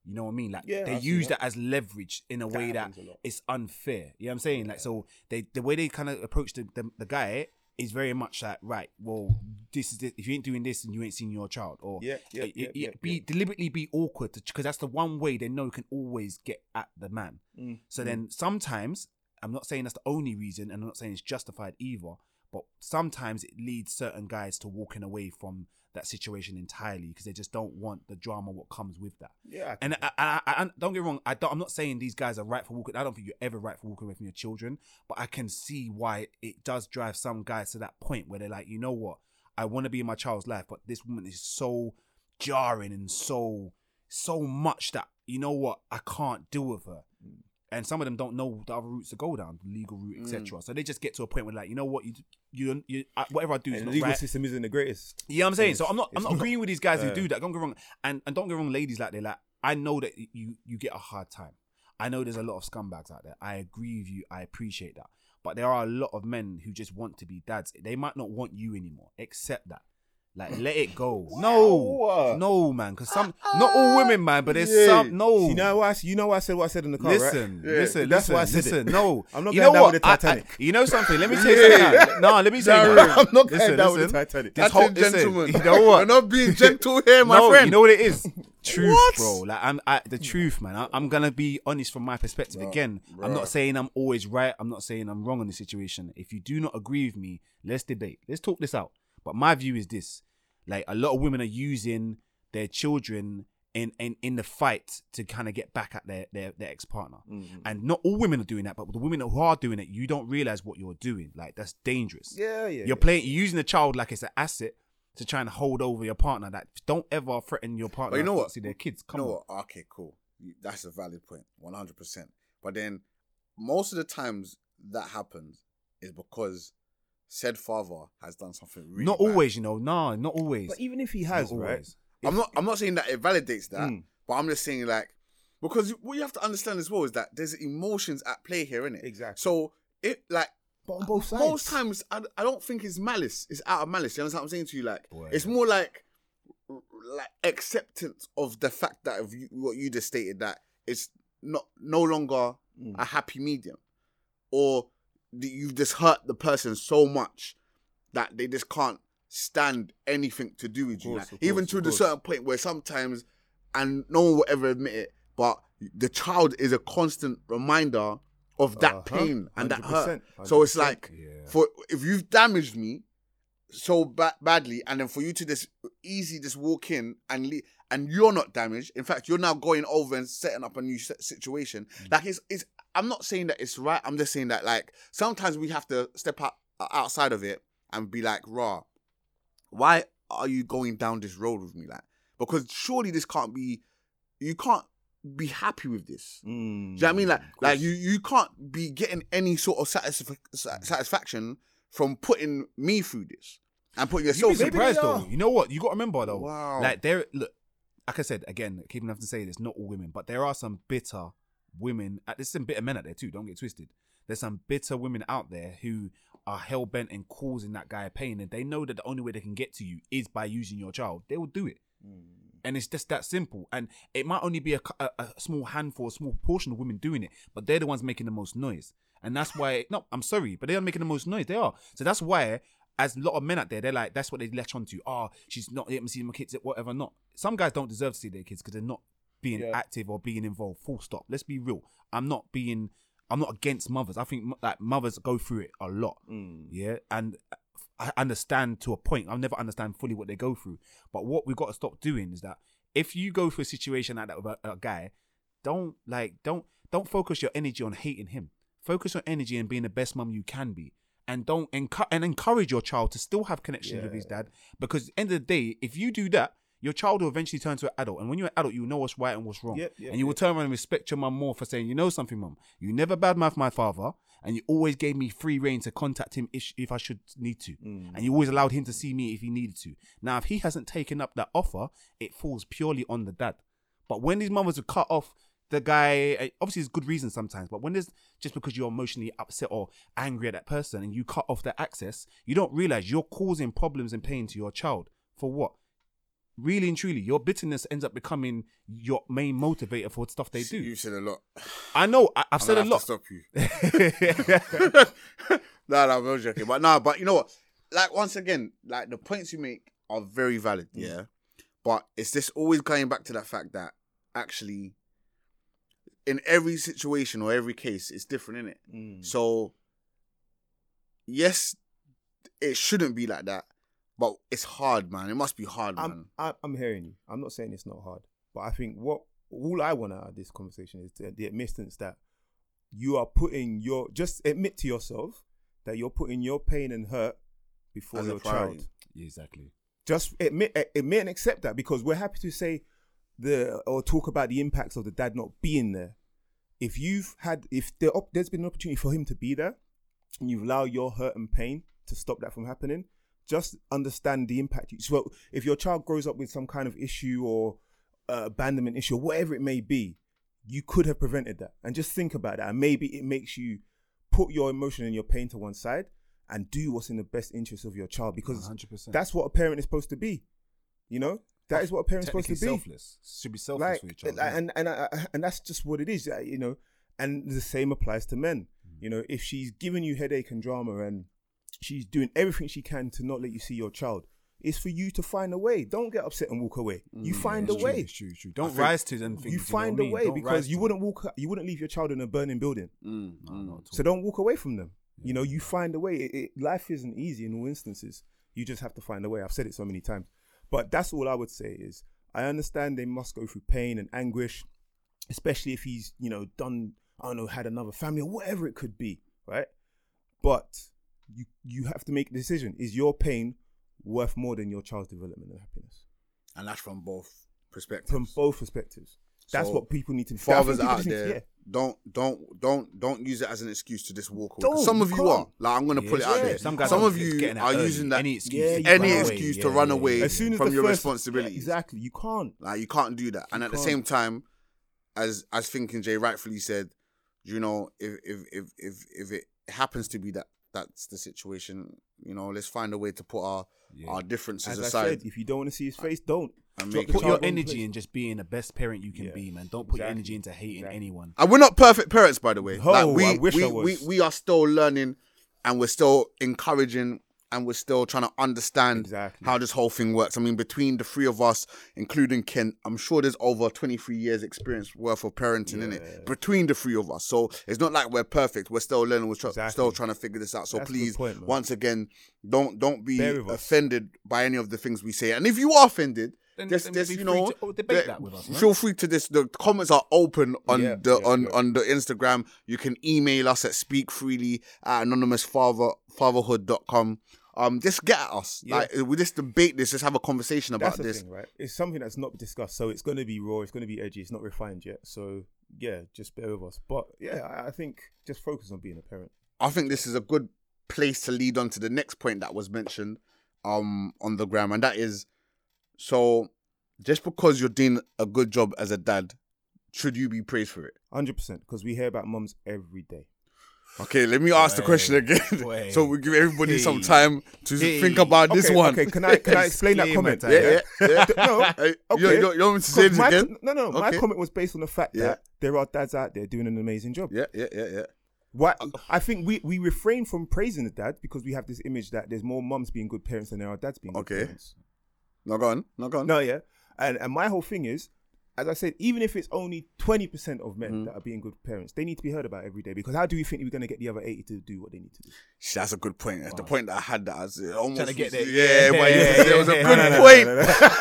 You know what I mean? Like Yeah, they I've use that. that as leverage in a That way that it's unfair. You know what I'm saying? Like so they the way they kind of approach the, the the guy is very much like right. Well, this is this. if you ain't doing this, and you ain't seeing your child. Or Yeah, yeah, yeah, yeah, be deliberately be awkward because that's the one way they know can always get at the man. Mm, So mm. then sometimes I'm not saying that's the only reason, and I'm not saying it's justified either. But sometimes it leads certain guys to walking away from that situation entirely because they just don't want the drama what comes with that. yeah, And I, I, I, don't get wrong, I don't, I'm not saying these guys are right for walking. I don't think you're ever right for walking away from your children, but I can see why it does drive some guys to that point where they're like, you know what, I want to be in my child's life, but this woman is so jarring and so so much that you know what, I can't deal with her. Mm. And some of them don't know the other routes to go down, the legal route, etc. Mm. So they just get to a point where like, you know what, you you, you I, whatever I do is and the not legal right. system isn't the greatest. Know I'm saying? So I'm not I'm not not. agreeing with these guys who uh. do that. Don't get wrong. And and don't get wrong, ladies like they like I know that you you get a hard time. I know there's a lot of scumbags out there. I agree with you. I appreciate that. But there are a lot of men who just want to be dads. They might not want you anymore. Accept that. Like let it go. No, no, man. Because some, not all uh, women, man. But there's Yeah. some. No, You know why? I, you know why I said what I said in the car, Listen, right? listen, That's listen, why I said listen. it. No, I'm not you going down what? with the I- I- Titanic. you know something? Let me tell you something. No, let me tell you. Something. I'm not going Listen, down with the. Titanic. This That's whole listen, gentlemen. You know what? We're not being gentle here, my no, friend. you know what it is? Truth, What? bro. Like I'm I, the truth, man. I, I'm gonna be honest from my perspective. Again, I'm not saying I'm always right. I'm not saying I'm wrong in the situation. If you do not agree with me, let's debate. Let's talk this out. But my view is this: like a lot of women are using their children in in, in the fight to kind of get back at their their, their ex partner. Mm-hmm. And not all women are doing that, but the women who are doing it, you don't realize what you're doing. Like that's dangerous. Yeah, yeah. You're playing, you're using the child like it's an asset to try and hold over your partner. That don't ever threaten your partner. But you know what? See their kids. You Come know on. what? Okay, cool. That's a valid point, one hundred percent. But then, most of the times that happens is because said father has done something really. not bad. always, you know. Nah, not always. But even if he has, Not right? always. I'm not. I'm not saying that it validates that, Mm. but I'm just saying like because what you have to understand as well is that there's emotions at play here, innit? Exactly. So it like But on both sides. most times I, I don't think it's malice. It's out of malice. You understand what I'm saying to you? Like Boy. it's more like like acceptance of the fact that of you, what you just stated that it's not no longer Mm. a happy medium, or you've just hurt the person so much that they just can't stand anything to do with you. course, Like, of even to the certain point where sometimes, and no one will ever admit it, but the child is a constant reminder of that Uh-huh. pain and that hurt. 100%, So it's like Yeah. for if you've damaged me so ba- badly, and then for you to just easy just walk in and leave, and you're not damaged. In fact, you're now going over and setting up a new si- situation. Like it's it's. I'm not saying that it's right. I'm just saying that like sometimes we have to step out outside of it and be like, raw. Why are you going down this road with me, like? Because surely this can't be. You can't be happy with this. Mm, Do you know what I mean? Like, like you, you can't be getting any sort of satisf- satisfaction from putting me through this and putting You'd yourself be surprised though. You know what? You got to remember though. Wow. Like there, look. Like I said again, keeping enough to say this. Not all women, but there are some bitter women. uh, There's some bitter men out there too. Don't get twisted. There's some bitter women out there who are hell bent in causing that guy pain, and they know that the only way they can get to you is by using your child. They will do it. And it's just that simple. And it might only be a, a, a small handful, a small portion of women doing it, but they're the ones making the most noise. And that's why, no, I'm sorry, but they are making the most noise. They are. So that's why, as a lot of men out there, they're like, that's what they latch onto. Oh, she's not letting me see my kids, whatever, not. Some guys don't deserve to see their kids because they're not being Yeah. active or being involved. Full stop. Let's be real. I'm not being, I'm not against mothers. I think like mothers go through it a lot. Mm. Yeah, and I understand to a point. I'll never understand fully what they go through. But what we've got to stop doing is that if you go through a situation like that with a, a guy, don't like don't don't focus your energy on hating him. Focus your energy on being the best mum you can be. And don't encu- and encourage your child to still have connections with his dad. Because at the end of the day, if you do that, your child will eventually turn to an adult. And when you're an adult, you know what's right and what's wrong. Yep, yep, and you will yep. turn around and respect your mum more for saying, you know something, mum. You never badmouthed my father, and you always gave me free reign to contact him if, if I should need to. Mm. And you always allowed him to see me if he needed to. Now, if he hasn't taken up that offer, it falls purely on the dad. But when these mothers are cut off the guy, eh, obviously there's good reasons sometimes, but when there's just because you're emotionally upset or angry at that person and you cut off their access, you don't realize you're causing problems and pain to your child. For what? Really and truly, your bitterness ends up becoming your main motivator for stuff they do. You've said a lot. I know, I, I've I'm said a have lot. to stop you. no, no, I'm joking. But no, but you know what? like once again, like the points you make are very valid, Mm. yeah. But it's just always going back to that fact that actually, in every situation or every case, it's different, in it. Mm. So, yes, it shouldn't be like that, but it's hard, man. It must be hard. I'm I, I'm hearing you. I'm not saying it's not hard, but I think what all I want out of this conversation is the, the admittance that you are putting your just admit to yourself that you're putting your pain and hurt before As your priority. child. Exactly. Just admit admit and accept that because we're happy to say the or talk about the impacts of the dad not being there. If you've had if there, there's been an opportunity for him to be there, and you've allowed your hurt and pain to stop that from happening, just understand the impact. You, so if your child grows up with some kind of issue or uh, abandonment issue, or whatever it may be, you could have prevented that. And just think about that. And maybe it makes you put your emotion and your pain to one side and do what's in the best interest of your child because 100%. that's what a parent is supposed to be. You know, that is what a parent's supposed to be selfless. Should be selfless like, for each other. like, and and I, I- and that's just what it is, uh, you know. And the same applies to men. Mm. You know, if she's giving you headache and drama, and she's doing everything she can to not let you see your child, it's for you to find a way. Don't get upset and walk away. You Mm, find a true, way. It's true, it's true. Don't think rise to them things. You find I a way Don't because you wouldn't walk. You wouldn't leave your child in a burning building. Mm. No, So don't walk away from them. You know, you find a way. It, it, life isn't easy in all instances. You just have to find a way. I've said it so many times. But that's all I would say is I understand they must go through pain and anguish, especially if he's, you know, done, I don't know, had another family or whatever it could be, right? But you you have to make a decision. Is your pain worth more than your child's development and happiness? and that's from both perspectives. From both perspectives. That's So, what people need to fathers I think people out there, to- yeah. don't don't don't don't use it as an excuse to just walk away. Some of you you are. Like I'm gonna put it Yeah, out there. Some guys Some of you are early. using that Any excuse. Yeah, to any can't. away. excuse Yeah, to run yeah, away yeah. As soon as from your first- responsibilities. Exactly. You can't. Like you can't do that. And at the can't. same time, as as thinking Jay rightfully said, you know, if if if if if it happens to be that that's the situation, you know, let's find a way to put our Yeah. our differences As I aside. said, if you don't want to see his uh, face, don't. And make Put your energy place. in just being the best parent you can Yeah. be, man. Don't put your energy into hating Exactly. anyone. And we're not perfect parents, by the way. No, like we, I wish we, I was. we we are still learning, and we're still encouraging, and we're still trying to understand Exactly. how this whole thing works. I mean, between the three of us, including Ken, I'm sure there's over 23 years experience worth of parenting in it between the three of us. So it's not like we're perfect. We're still learning. We're tr- Exactly. still trying to figure this out. So That's please, point, once again, don't don't be Bear with us. offended by any of the things we say. And if you are offended. Then- just, then just you know, oh, debate the- that with us, man. feel free to this. The comments are open on Yeah, the yeah, on yeah. on the Instagram. You can email us at speakfreely at anonymousfather fatherhood.com. Um, just get at us. Yeah. Like we just debate this. Just have a conversation about That's this. thing, right? It's something that's not discussed, so it's going to be raw. It's going to be edgy. It's not refined yet. So yeah, just bear with us. But yeah, I- think just focus on being a parent. I think this is a good place to lead on to the next point that was mentioned um on the gram, and that is so just because you're doing a good job as a dad, should you be praised for it? Hundred percent, because we hear about mums every day. Okay, let me ask the question again. Wait. so we give everybody some time to Hey. think about this okay, one. Okay, can I can I explain that Disclaimer comment? time. Yeah, yeah, yeah. No, Hey, you, okay. you, you want me to say this my, again? No, no. My Okay. comment was based on the fact Yeah. that there are dads out there doing an amazing job. Yeah, yeah, yeah, yeah. Why? Uh, I think we, we refrain from praising the dad because we have this image that there's more mums being good parents than there are dads being good Okay. parents. No, go on. No, go on. No, yeah. And and my whole thing is, as I said, even if it's only twenty percent of men Mm-hmm. that are being good parents, they need to be heard about every day. Because how do you think we're going to get the other eighty to do what they need to do? Shit, That's a good point. That's the point that I had that I was uh, almost Trying to get there. Yeah, but Yeah, yeah, it was a good yeah. Point.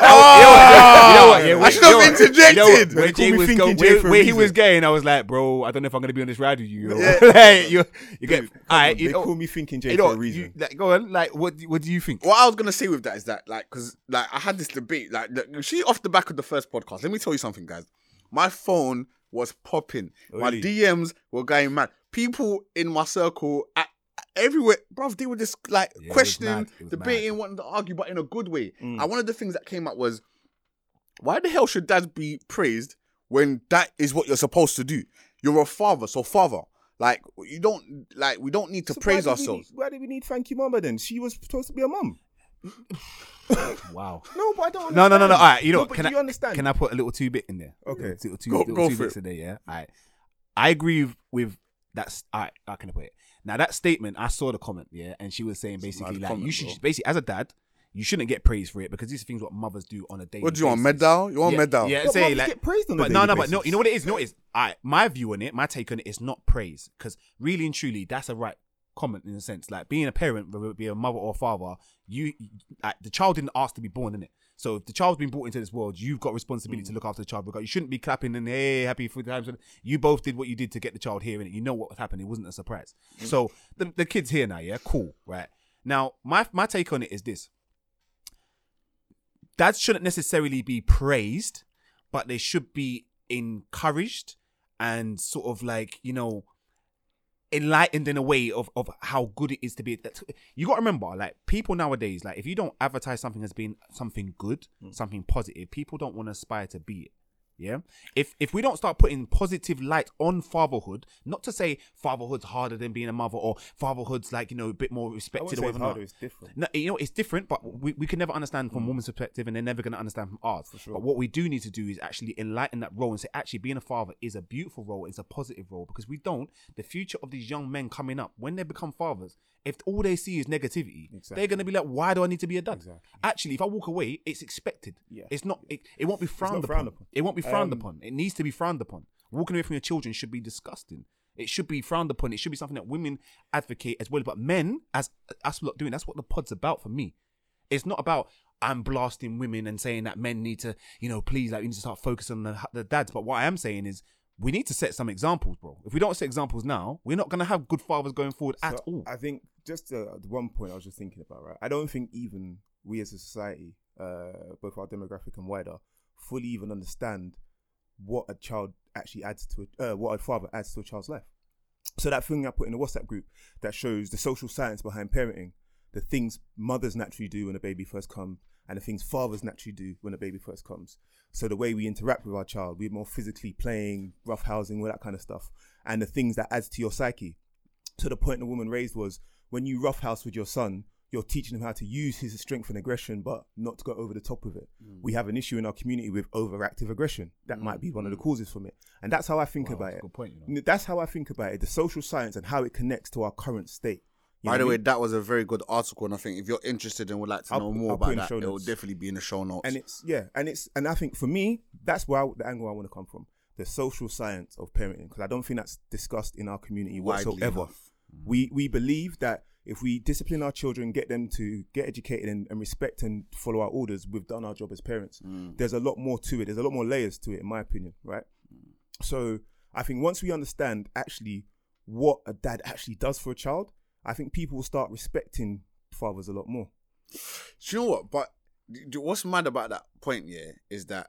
Oh? Yeah, I should you have interjected. You know? Where, They call Jay me was Thinking going, where, for a where he was reason. going, I was like, bro, I don't know if I'm gonna be on this ride with you. Yeah. like, you, you get, all right, They know, call me thinking Jay you know, for a reason. you- like, go on, like, what, what do you think? What I was gonna say with that is that, like, because like I had this debate, like, the, she off the back of the first podcast. Let me tell you something, guys. My phone was popping. My DMs were going mad. People in my circle, at, everywhere, bruv, they were just like Yeah, questioning, mad. It was debating, mad. wanting to argue, but in a good way. Mm. And one of the things that came up was, why the hell should dads be praised when that is what you're supposed to do? You're a father, so father. Like you don't like we don't need to So praise we ourselves. need- why do we need thank you, mama? Then she was supposed to be a mum. Wow. No, but I don't. No, no, no, no. All right, you know, but can I you understand? Can I put a little two bit in there? Okay. Little two, Go- little go two for bits it. in there. Yeah. All right. I agree with, with that's. All right. How can I put it? Now that statement, I saw the comment, yeah, and she was saying basically like comment, you should bro. basically as a dad, you shouldn't get praise for it because these are things what mothers do on a daily. What do you want? Medal? You want yeah, medal? Yeah, But say like get praised on but no, no, but no. You know what it is? You know what it is? I my view on it, my take on it is not praise because really and truly, that's a right comment in a sense. Like being a parent, whether it be a mother or a father, you like the child didn't ask to be born in it. So if the child's been brought into this world, you've got responsibility Mm. to look after the child. You shouldn't be clapping and hey, happy for the times. You both did what you did to get the child here, and you know what happened. It wasn't a surprise. Mm. So the the kid's here now. Yeah, cool, right? Now my my take on it is this: dads shouldn't necessarily be praised, but they should be encouraged and sort of like you know enlightened in a way of, of how good it is to be. That you got to remember like people nowadays like if you don't advertise something as being something good hmm. something positive people don't want to aspire to be it yeah if if we don't start putting positive light on fatherhood not to say fatherhood's harder than being a mother or fatherhood's like you know a bit more respected or it's whatever harder, it's different. No, you know, it's different, but we, we can never understand from mm. woman's perspective, and they're never going to understand from ours. For sure. But what we do need to do is actually enlighten that role and say, actually, being a father is a beautiful role, it's a positive role, because we don't. The future of these young men coming up, when they become fathers, if all they see is negativity, they're going to be like, why do I need to be a dad? Exactly. Actually, if I walk away, it's expected. Yeah. It's not. It, it won't be frowned, not upon. frowned upon. It won't be frowned Um, upon. It needs to be frowned upon. Walking away from your children should be disgusting. It should be frowned upon. It should be something that women advocate as well. But men, as us lot doing, that's what the pod's about for me. It's not about I'm blasting women and saying that men need to, you know, please, like, we need to start focusing on the, the dads. But what I am saying is we need to set some examples, bro. If we don't set examples now, we're not going to have good fathers going forward at all. I think just uh, the one point I was just thinking about, right? I don't think even we as a society, uh, both our demographic and wider, fully even understand what a child actually adds to a, uh, what a father adds to a child's life. So that thing I put in the WhatsApp group that shows the social science behind parenting, the things mothers naturally do when a baby first comes, and the things fathers naturally do when a baby first comes. So the way we interact with our child, we're more physically playing, roughhousing, all that kind of stuff, and the things that adds to your psyche. So the point the woman raised was when you roughhouse with your son, you're teaching him how to use his strength and aggression, but not to go over the top with it. Mm. We have an issue in our community with overactive aggression. That might be one of the causes from it, and that's how I think Wow, about it. point, you know. That's how I think about it. The social science and how it connects to our current state. You By the way, mean? that was a very good article, and I think if you're interested and would like to I'll know more I'll about that, it will definitely be in the show notes. and it's yeah, and it's and I think for me that's where I, the angle I want to come from. The social science of parenting, because I don't think that's discussed in our community Widely whatsoever. enough. We we believe that if we discipline our children, get them to get educated and, and respect and follow our orders, we've done our job as parents. Mm. There's a lot more to it. There's a lot more layers to it, in my opinion, right? Mm. So I think once we understand actually what a dad actually does for a child, I think people will start respecting fathers a lot more. Do you know what? But what's mad about that point, yeah, is that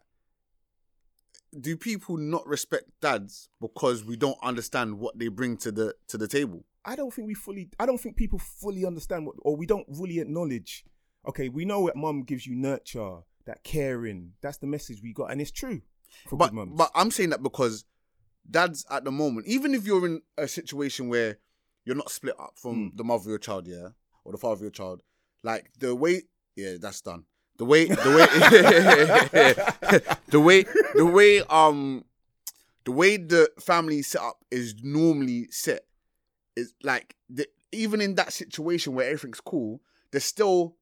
do people not respect dads because we don't understand what they bring to the to the table? I don't think we fully. I don't think people fully understand what, or we don't really acknowledge. Okay, we know that mum gives you nurture, that caring. That's the message we got, and it's true for But but I'm saying that because dads at the moment, even if you're in a situation where you're not split up from Hmm. the mother of your child, yeah, or the father of your child, like the way, yeah, that's done. The way, the way, the way, the way, um, the way the family set up is normally set is like the, even in that situation where everything's cool, there's still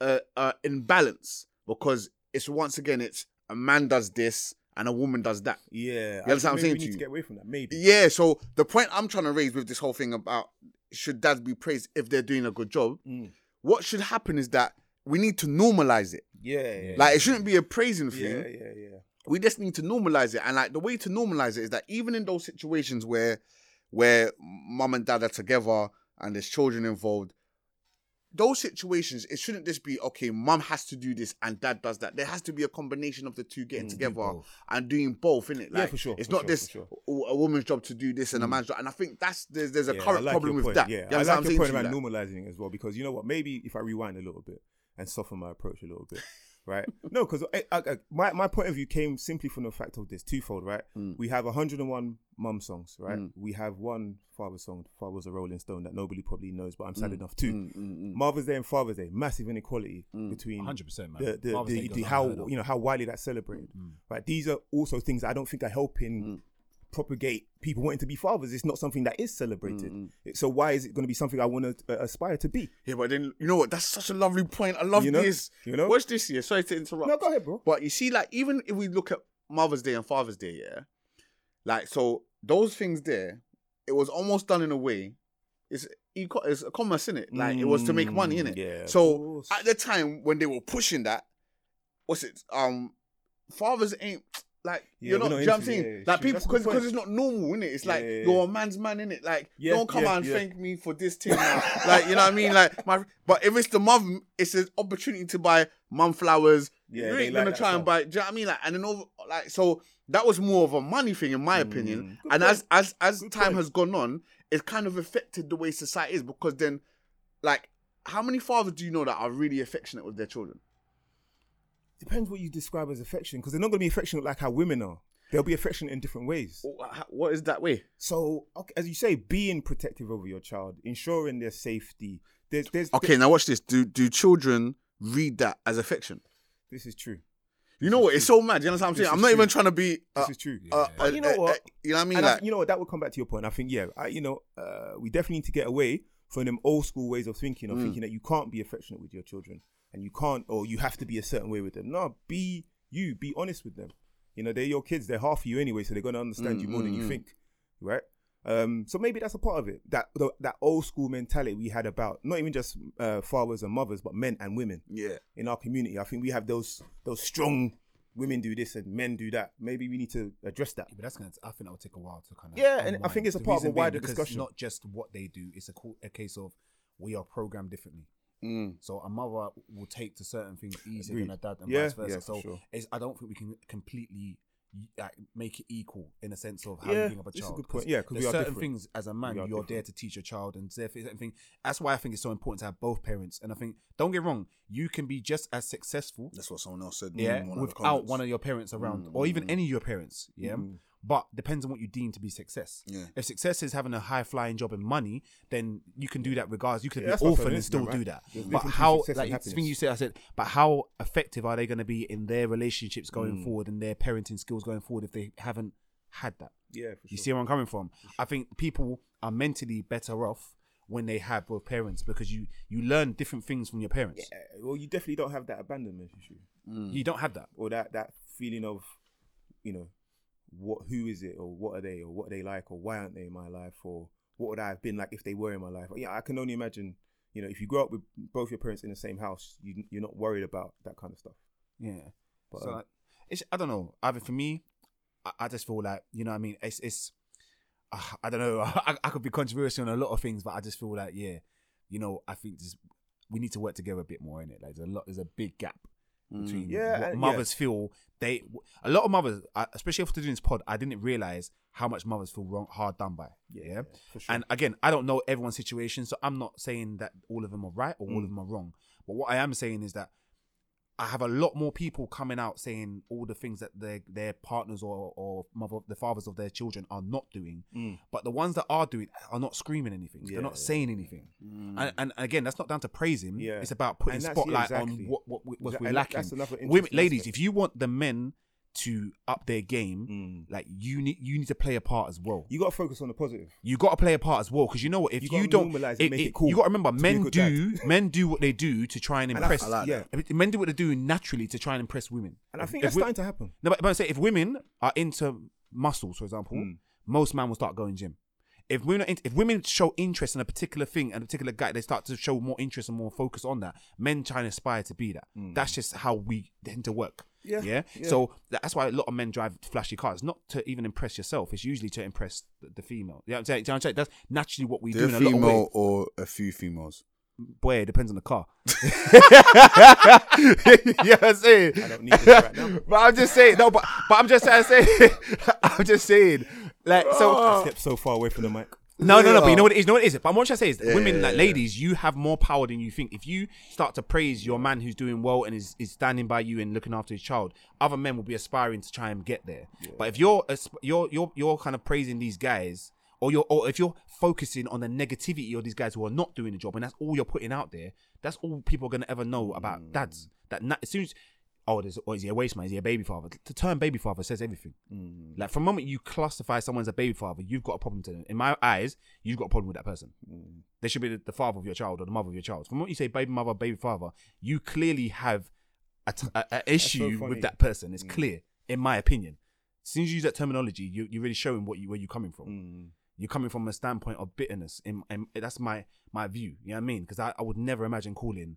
a, a imbalance because it's once again it's a man does this and a woman does that. yeah, understand what I'm saying we to need you? get away from that. Maybe. Yeah, so the point I'm trying to raise with this whole thing about should dads be praised if they're doing a good job, Mm. what should happen is that we need to normalize it. Yeah, yeah, Like it shouldn't be a praising thing. yeah, yeah, yeah. We just need to normalize it. And like the way to normalize it is that even in those situations where where mum and dad are together and there's children involved, those situations, it shouldn't just be okay, mum has to do this and dad does that. There has to be a combination of the two getting Mm, together and doing both, innit? Yeah, Like, for sure, It's for not sure, this sure. a woman's job to do this and a Mm. man's job. And I think that's there's there's a Yeah, current like problem with that. Yeah, You I like your point about like? normalizing as well because you know what? Maybe if I rewind a little bit and soften my approach a little bit, right? no, because my my point of view came simply from the fact of this twofold, right? Mm. We have 101 mum songs, right? Mm. We have one father song, "Father's a Rolling Stone," that nobody probably knows, but I'm sad enough too. Mm, mm, mm. Mother's Day and Father's Day, massive inequality Mm. between 100%, man. the the, the, the how you know how widely that's celebrated. Mm. Right, these are also things that I don't think are helping Mm. Propagate people wanting to be fathers. It's not something that is celebrated. Mm, So why is it going to be something I want to uh, aspire to be? Yeah, but then you know what? That's such a lovely point. I love You know? this. You know? Watch this here. Sorry to interrupt. No, go ahead, bro. But you see, like, even if we look at Mother's Day and Father's Day, yeah, like, so those things there, it was almost done in a way. It's it's a commerce in it. Like, it was to make money in it. Mm, yeah, So at the time when they were pushing that, what's it? Um, fathers ain't like Yeah, you're not. you know what I'm saying? yeah, like true. people because because it's not normal, innit? It's like Yeah, yeah, you're a man's man, innit? Like don't come out and thank me for this thing. like you know what I mean? Like my, but if it's the mum, it's an opportunity to buy mum flowers. Yeah, you ain't gonna that try and stuff. buy. Do you know what I mean? Like and then over like so that was more of a money thing in my opinion. Mm, good And point. as as as Good time point. has gone on, it's kind of affected the way society is because then, like, how many fathers do you know that are really affectionate with their children? Depends what you describe as affection, because they're not going to be affectionate like how women are. They'll be affectionate in different ways. What is that way? So, okay, as you say, being protective over your child, ensuring their safety. There's, there's. Okay, now watch this. Do do children read that as affection? This is true. You know what? It's so mad. You understand what I'm saying? I'm not true. even trying to be. This Uh, is true. uh, Yeah. uh, You know uh, what? uh, you know what I mean? and I, you know what? That would come back to your point. I think, yeah, I, you know, uh, we definitely need to get away from them old school ways of thinking, of Mm. thinking that you can't be affectionate with your children and you can't, or you have to be a certain way with them. No, be you. Be honest with them. You know, they're your kids. They're half of you anyway, so they're going to understand Mm, you more than mm, you mm. think, right? Um, so maybe that's a part of it. That the, that old school mentality we had about not even just uh, fathers and mothers, but men and women yeah. in our community. I think we have those those strong women do this and men do that. Maybe we need to address that. Yeah, but that's gonna. I think that will take a while to kind of. Yeah, and I think it's a The part of a reason being wider discussion. Not just what they do. It's a, co- a case of we are programmed differently. Mm. So a mother will take to certain things easier Agreed. than a dad, and Yeah, vice versa. yeah, so sure. it's, I don't think we can completely like, make it equal in a sense of how Yeah, you think of a it's a child. good point. Yeah, 'cause we there's are certain different. things as a man you're there to teach your child, and there's certain thing. That's why I think it's so important to have both parents. And I think don't get wrong, you can be just as successful That's what someone else said. yeah, one of without comments. one of your parents around, Mm, or even mm, any of your parents. Yeah, Mm. But depends on what you deem to be success. Yeah. If success is having a high flying job and money, then you can do that regardless. You could Yeah, be orphan and still Instagram, do that. There's But how, like the thing you said, I said, but how effective are they going to be in their relationships going Mm. forward and their parenting skills going forward if they haven't had that? Yeah, for You sure. see where I'm coming from? I think people are mentally better off when they have both parents because you you learn different things from your parents. Yeah, well, you definitely don't have that abandonment issue Mm. You don't have that. or that that feeling of, you know, what who is it or what are they or what are they like or why aren't they in my life or what would I have been like if they were in my life? Yeah, I can only imagine. You know, if you grow up with both your parents in the same house, you, you're not worried about that kind of stuff. Yeah. But so um, it's I don't know. Either for me, I, I just feel like you know what I mean. It's it's uh, I don't know. I, I could be controversial on a lot of things, but I just feel like yeah, you know, I think just we need to work together a bit more in it. Like there's a lot, there's a big gap between Yeah, what and- mothers feel. They a lot of mothers, especially after doing this pod, I didn't realize how much mothers feel wrong, hard done by. Yeah. for sure. And again, I don't know everyone's situation, so I'm not saying that all of them are right or all Mm. of them are wrong. But what I am saying is that I have a lot more people coming out saying all the things that their their partners or or mother, the fathers of their children are not doing. Mm. But the ones that are doing are not screaming anything. They're not yeah, saying anything. Mm. And, and again, that's not down to praise him. Yeah. It's about putting yeah, spotlight exactly. on what what, what, what Exa- we're lacking. Women, ladies, aspect. if you want the men to up their game, Mm. like you need you need to play a part as well. You got to focus on the positive. You got to play a part as well because you know what? If You you, don't, it, make it cool you got to remember, to be a men do men do what they do to try and And impress. that's- I like yeah. that. Men do what they do naturally to try and impress women. And I think If that's starting to happen. No, but, but I say if women are into muscles, for example, Mm. most men will start going gym. If women are in, if women show interest in a particular thing and a particular guy, they start to show more interest and more focus on that. Men try and aspire to be that. That's just how we tend to work. Yeah, yeah. yeah. So that's why a lot of men drive flashy cars, not to even impress yourself. It's usually to impress the, the female. You know I'm saying? Do you know what I'm saying? That's naturally what we do The in a lot of ways. or a few females. Boy, it depends on the car. you know what I'm saying? I don't need this right now. But I'm just saying, no, but but I'm just saying, I'm just saying, like, so ah. I stepped so far away from the mic. No, no, no. But you know what it is? You know what it is? But what I'm trying to say is, that Yeah, women, yeah, like yeah. ladies, you have more power than you think. If you start to praise your man who's doing well and is, is standing by you and looking after his child, other men will be aspiring to try and get there. But if you're asp- you're you're you're kind of praising these guys. Or you're, or if you're focusing on the negativity of these guys who are not doing the job, and that's all you're putting out there, that's all people are gonna ever know about mm. dads. That na- as soon as oh, there's, or is he a waste man? Is he a baby father? The term baby father says everything. Mm. Like from the moment you classify someone as a baby father, you've got a problem to them. In my eyes, you've got a problem with that person. Mm. They should be the, the father of your child or the mother of your child. From what you say, baby mother, baby father, you clearly have a, t- a, a issue funny. with that person. It's Mm. clear, in my opinion. As soon as you use that terminology, you, you're really showing what you where you're coming from. Mm. You're coming from a standpoint of bitterness, and, and that's my my view. You know what I mean? Because I, I would never imagine calling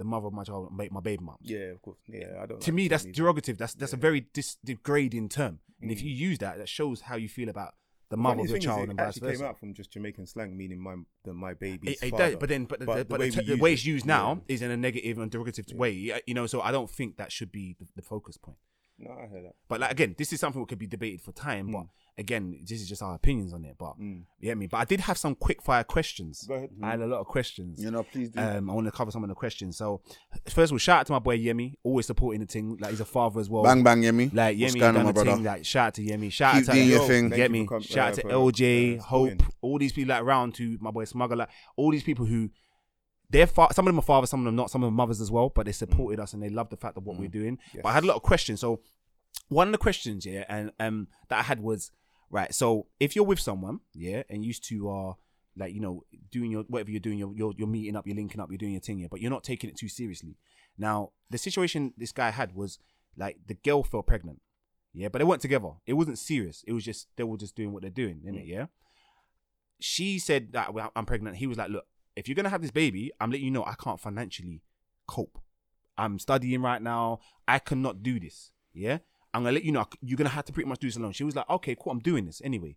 the mother of my child my, my baby mom. Yeah, of course. Yeah, I don't. To like me, that's either. derogative. That's that's a very dis- degrading term. And if Mm. you use that, that shows how you feel about the The mother funny of your child it and vice versa. came out from just Jamaican slang, meaning my the, my baby's It, it father. does, but then, but, the, But the, but way the, we the way it's used now yeah. is in a negative and derogative way. uh, You know, so I don't think that should be the, the focus point. No, I heard that. But like again, this is something that could be debated for time. But Mm. Again, this is just our opinions on it. But Mm. you get me. But I did have some quick fire questions. Go ahead. I had a lot of questions. You know, please do. Um, I want to cover some of the questions. So, first of all, shout out to my boy Yemi, always supporting the thing. Like he's a father as well. bang bang, Yemi. Like What's Yemi on, done my the brother? thing. Like shout out to Yemi. Shout Keep out to your thing. Get me. for com- Shout out uh, to LJ, uh, Hope, all these people like around to my boy Smuggler, like all these people who they're fa- some of them are fathers, some of them not, some of them mothers as well, but they supported us and they love the fact of what we're doing. Yes. But I had a lot of questions. So one of the questions, yeah, and um that I had was right. So if you're with someone, yeah, and used to are like you know doing your whatever you're doing, you're, you're you're meeting up, you're linking up, you're doing your thing, yeah, but you're not taking it too seriously. Now the situation this guy had was like the girl fell pregnant, yeah, but they weren't together. It wasn't serious. It was just they were just doing what they're doing, innit? Mm. Yeah. She said that well, I'm pregnant. He was like, look, if you're gonna have this baby, I'm letting you know I can't financially cope. I'm studying right now. I cannot do this. Yeah. I'm gonna let you know you're gonna have to pretty much do this alone. She was like, okay, cool, I'm doing this anyway.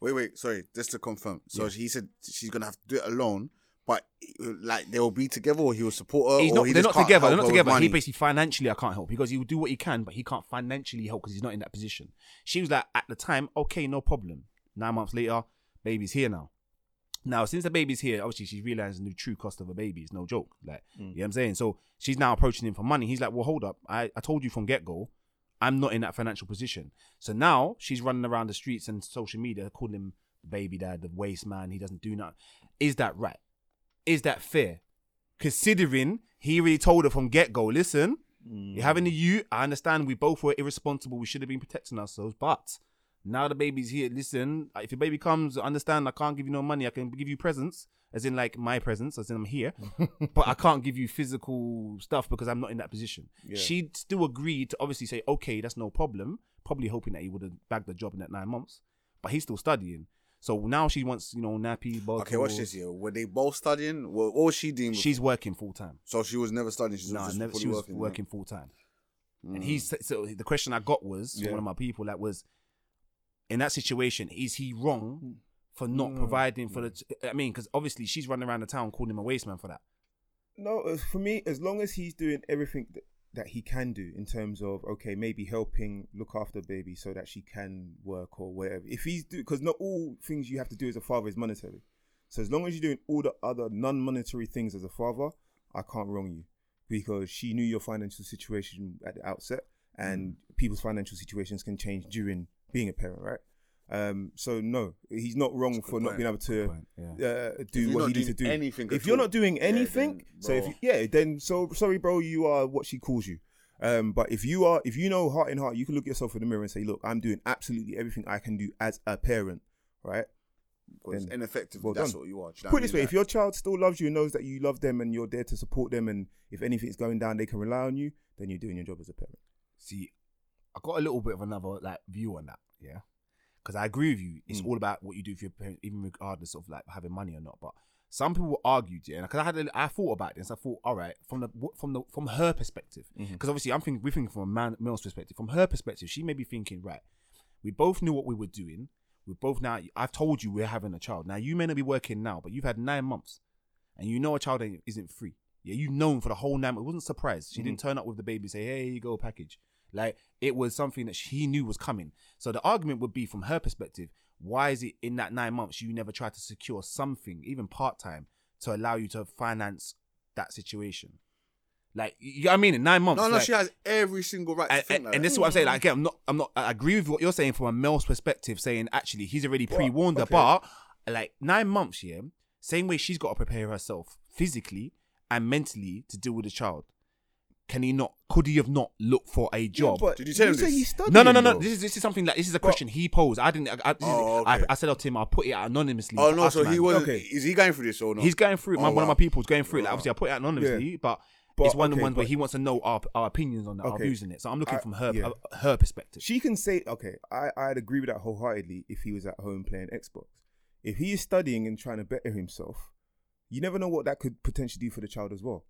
Wait, wait, sorry, just to confirm. So Yeah. he said she's gonna have to do it alone, but like they will be together, or he will support her. He's not, he they're not can't together. They're not together. He basically financially, I can't help because he will do what he can, but he can't financially help because he's not in that position. She was like, at the time, okay, no problem. Nine months later, baby's here now. Now, since the baby's here, obviously she's realizing the true cost of a baby. It's no joke. Like, mm. you know what I'm saying? So she's now approaching him for money. He's like, well, hold up. I, I told you from get go, I'm not in that financial position. So now she's running around the streets and social media calling him the baby dad, the waste man. He doesn't do nothing. Is that right? Is that fair? Considering he really told her from get go, listen, you're mm. having a you. I understand we both were irresponsible. We should have been protecting ourselves, but now the baby's here. Listen, if your baby comes, understand I can't give you no money. I can give you presents, as in like my presence, as in I'm here, but I can't give you physical stuff because I'm not in that position. Yeah. She still agreed to obviously say, okay, that's no problem. Probably hoping that he would have bagged the job in that nine months, but he's still studying. So now she wants, you know, nappy. Both. Okay, watch this here. Were they both studying? What was she doing? She's working full time. so she was never studying. She was No, just never. She was working. working, full time. Mm. And he's so the question I got was Yeah. one of my people that was in that situation. Is he wrong for not Mm. providing for the? I mean, because obviously she's running around the town calling him a waste man for that. No, for me, as long as he's doing everything that, that he can do in terms of okay, maybe helping look after baby so that she can work or whatever. If he's do because not all things you have to do as a father is monetary. So as long as you're doing all the other non-monetary things as a father, I can't wrong you because she knew your financial situation at the outset, and people's financial situations can change during being a parent, right? Um, so no, he's not wrong for good not being able to yeah. uh, do what he needs to do. anything if you're all, not doing yeah, anything, then, so if you, yeah, then so sorry, bro, you are what she calls you. Um, but if you are, if you know heart in heart, you can look yourself in the mirror and say, look, I'm doing absolutely everything I can do as a parent, right? Because then- ineffective. well that's done. what you are. You know Put it this way: if your child still loves you and knows that you love them and you're there to support them, and if anything's going down, they can rely on you, then you're doing your job as a parent. See, I got a little bit of another like view on that. Yeah, because I agree with you. It's Mm. all about what you do for your parents, even regardless of like having money or not. But some people argued, yeah, because I had, a, I thought about this. I thought, all right, from the from the from her perspective, because obviously I'm thinking we're thinking from a man male's perspective. From her perspective, she may be thinking, right, we both knew what we were doing. We both now. I've told you we're having a child. Now you may not be working now, but you've had nine months, and you know a child isn't free. Yeah, you've known for the whole nine. It wasn't a surprise. She didn't turn up with the baby, and say, "Hey, here you go, package." Like it was something that she knew was coming. So the argument would be from her perspective: Why is it in that nine months you never tried to secure something, even part time, to allow you to finance that situation? Like you know what I mean? In nine months, No, no, like- she has every single right to and, think and, like and this is what I'm saying. Like, again, I'm not, I'm not. I agree with what you're saying from a male's perspective, saying actually he's already Well, pre-warned her, okay. but like nine months, yeah, same way she's got to prepare herself physically and mentally to deal with the child. Can he not? Could he have not looked for a job? but Did you tell him say this? he's studying, no, no, no, no. This is this is something like this is a question he posed. I didn't. I, I, this is- Oh, I, okay. I said out to him. I'll put it out anonymously. Oh no, so he man. was. Okay. Is he going through this or not? He's going through it. My, Oh, One of my people's going through it. Like, obviously, I put it out anonymously, but, But, it's one of the okay, ones where but- he wants to know our, our opinions on it, our Okay. views in it. So I'm looking I- from her yeah. uh, her perspective. She can say, okay, I, I'd agree with that wholeheartedly if he was at home playing Xbox. If he is studying and trying to better himself, you never know what that could potentially do for the child as well.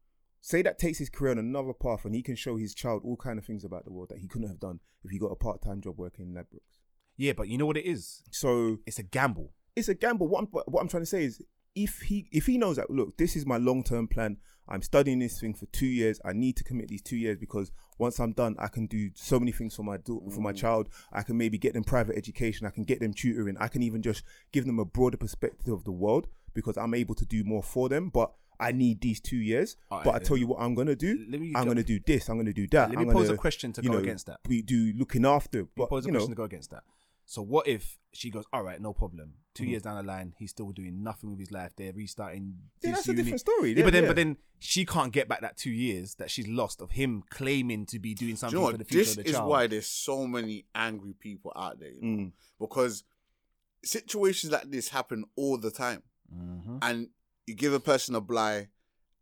Say that takes his career on another path and he can show his child all kind of things about the world that he couldn't have done if he got a part-time job working in Ladbrokes. Yeah, but you know what it is? So It's a gamble. it's a gamble. What I'm, what I'm trying to say is, if he if he knows that, look, this is my long term plan. I'm studying this thing for two years. I need to commit these two years because once I'm done, I can do so many things for my dau- for my mm. child. I can maybe get them private education. I can get them tutoring. I can even just give them a broader perspective of the world because I'm able to do more for them. But I need these two years. Alright, but I tell you what I'm gonna do. Let me I'm gonna do this. I'm gonna do that. Let me I'm pose gonna, a question to you go know, against that. We do looking after. Let me But pose a you know, question to go against that. So what if she goes, all right, no problem. 2 Mhm. years down the line, he's still doing nothing with his life. They're restarting. yeah, this that's a different story. Yeah, but then, yeah. but then she can't get back that two years that she's lost of him claiming to be doing Do something you know for the future This of the child. is why there's so many angry people out there. you know? Mm. Because situations like this happen all the time. Mhm. and you give a person a blight,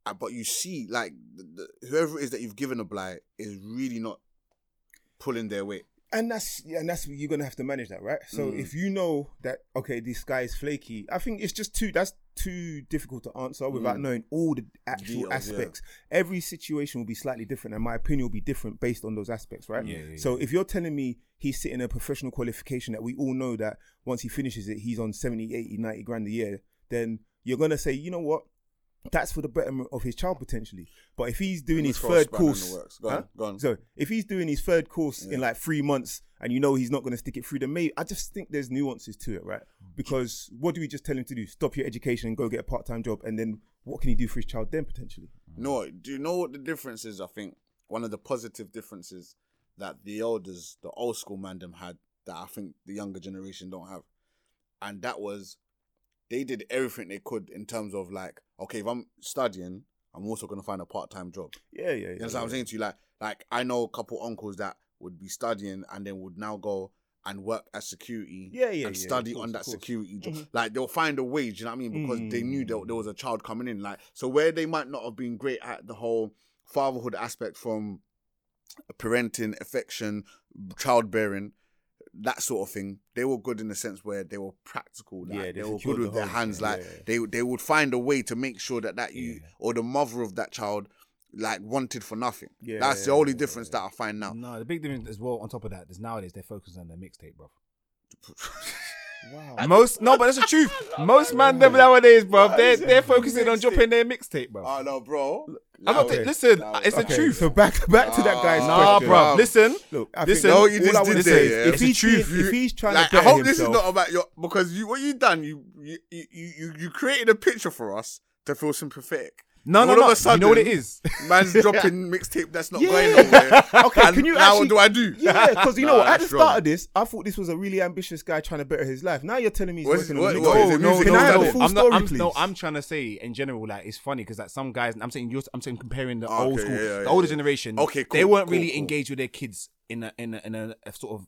uh, but you see like the, the, whoever it is that you've given a blight is really not pulling their weight. and that's and that's you're gonna have to manage that, right? So Mm. if you know that okay, this guy is flaky, I think it's just too that's too difficult to answer without Mm. knowing all the actual yeah. aspects. Every situation will be slightly different, and my opinion will be different based on those aspects, right? Yeah, yeah, So if you're telling me he's sitting a professional qualification that we all know that once he finishes it, he's on 70, 80, 90 grand a year, then you're gonna say, you know what? That's for the betterment of his child potentially. But if he's doing his Let's throw a third spanner in the course. Go on, go on. so if he's doing his third course in like three months and you know he's not going to stick it through, then maybe I just think there's nuances to it, right? Because what do we just tell him to do? Stop your education and go get a part time job, and then what can he do for his child then potentially? No, do you know what the difference is? I think one of the positive differences that the elders, the old school man, them had that I think the younger generation don't have, and that was they did everything they could in terms of like, okay, if I'm studying, I'm also gonna find a part time job. Yeah, yeah, yeah. You know what I'm saying to you? Like, like I know a couple uncles that would be studying and then would now go and work as security. Yeah, yeah, and yeah, study course, on that security job. Mhm. Like they'll find a wage. You know what I mean? Because they knew there, there was a child coming in. Like so, where they might not have been great at the whole fatherhood aspect from parenting, affection, childbearing. That sort of thing, they were good in the sense where they were practical. Like, Yeah, they they were good the with their hands. yeah, Like yeah, yeah. they they would find a way to make sure that that you or the mother of that child like wanted for nothing. Yeah, That's the only difference that I find now. No, the big difference as well. On top of that, is nowadays they're focusing on their mixtape, bro. Wow. Most no, but that's the truth. Most man them nowadays, bro, they're they're focusing on dropping their mixtape, bro. Oh no, bro. I'm not okay. listen. Nah, it's the Okay, truth. So back back to that guy's Nah, question. bro. Listen, Look, I Listen, think No, you all just I did wanna there, say yeah. if It's the he's truth. being- if he's trying like, to I better hope this is not about your because you what you done. You you you you, you created a picture for us to feel sympathetic. No, no, All of no. a sudden, you know what it is. Man's dropping mixtape that's not Yeah. going nowhere. Okay, And can you now actually- what do I do? Yeah, because you know Nah, what? At the that's start of this, I thought this was a really ambitious guy trying to better his life. Now you're telling me he's What is- working what- on what a is it, mixtape. music Can I have study? a full I'm not, story, I'm, please? no, I'm trying to say in general, like it's funny because like some guys, I'm saying you're, I'm saying comparing the Okay, old school, yeah, yeah, the older yeah. generation. Okay, they weren't cool, really cool. engaged with their kids in a in a, in a, a sort of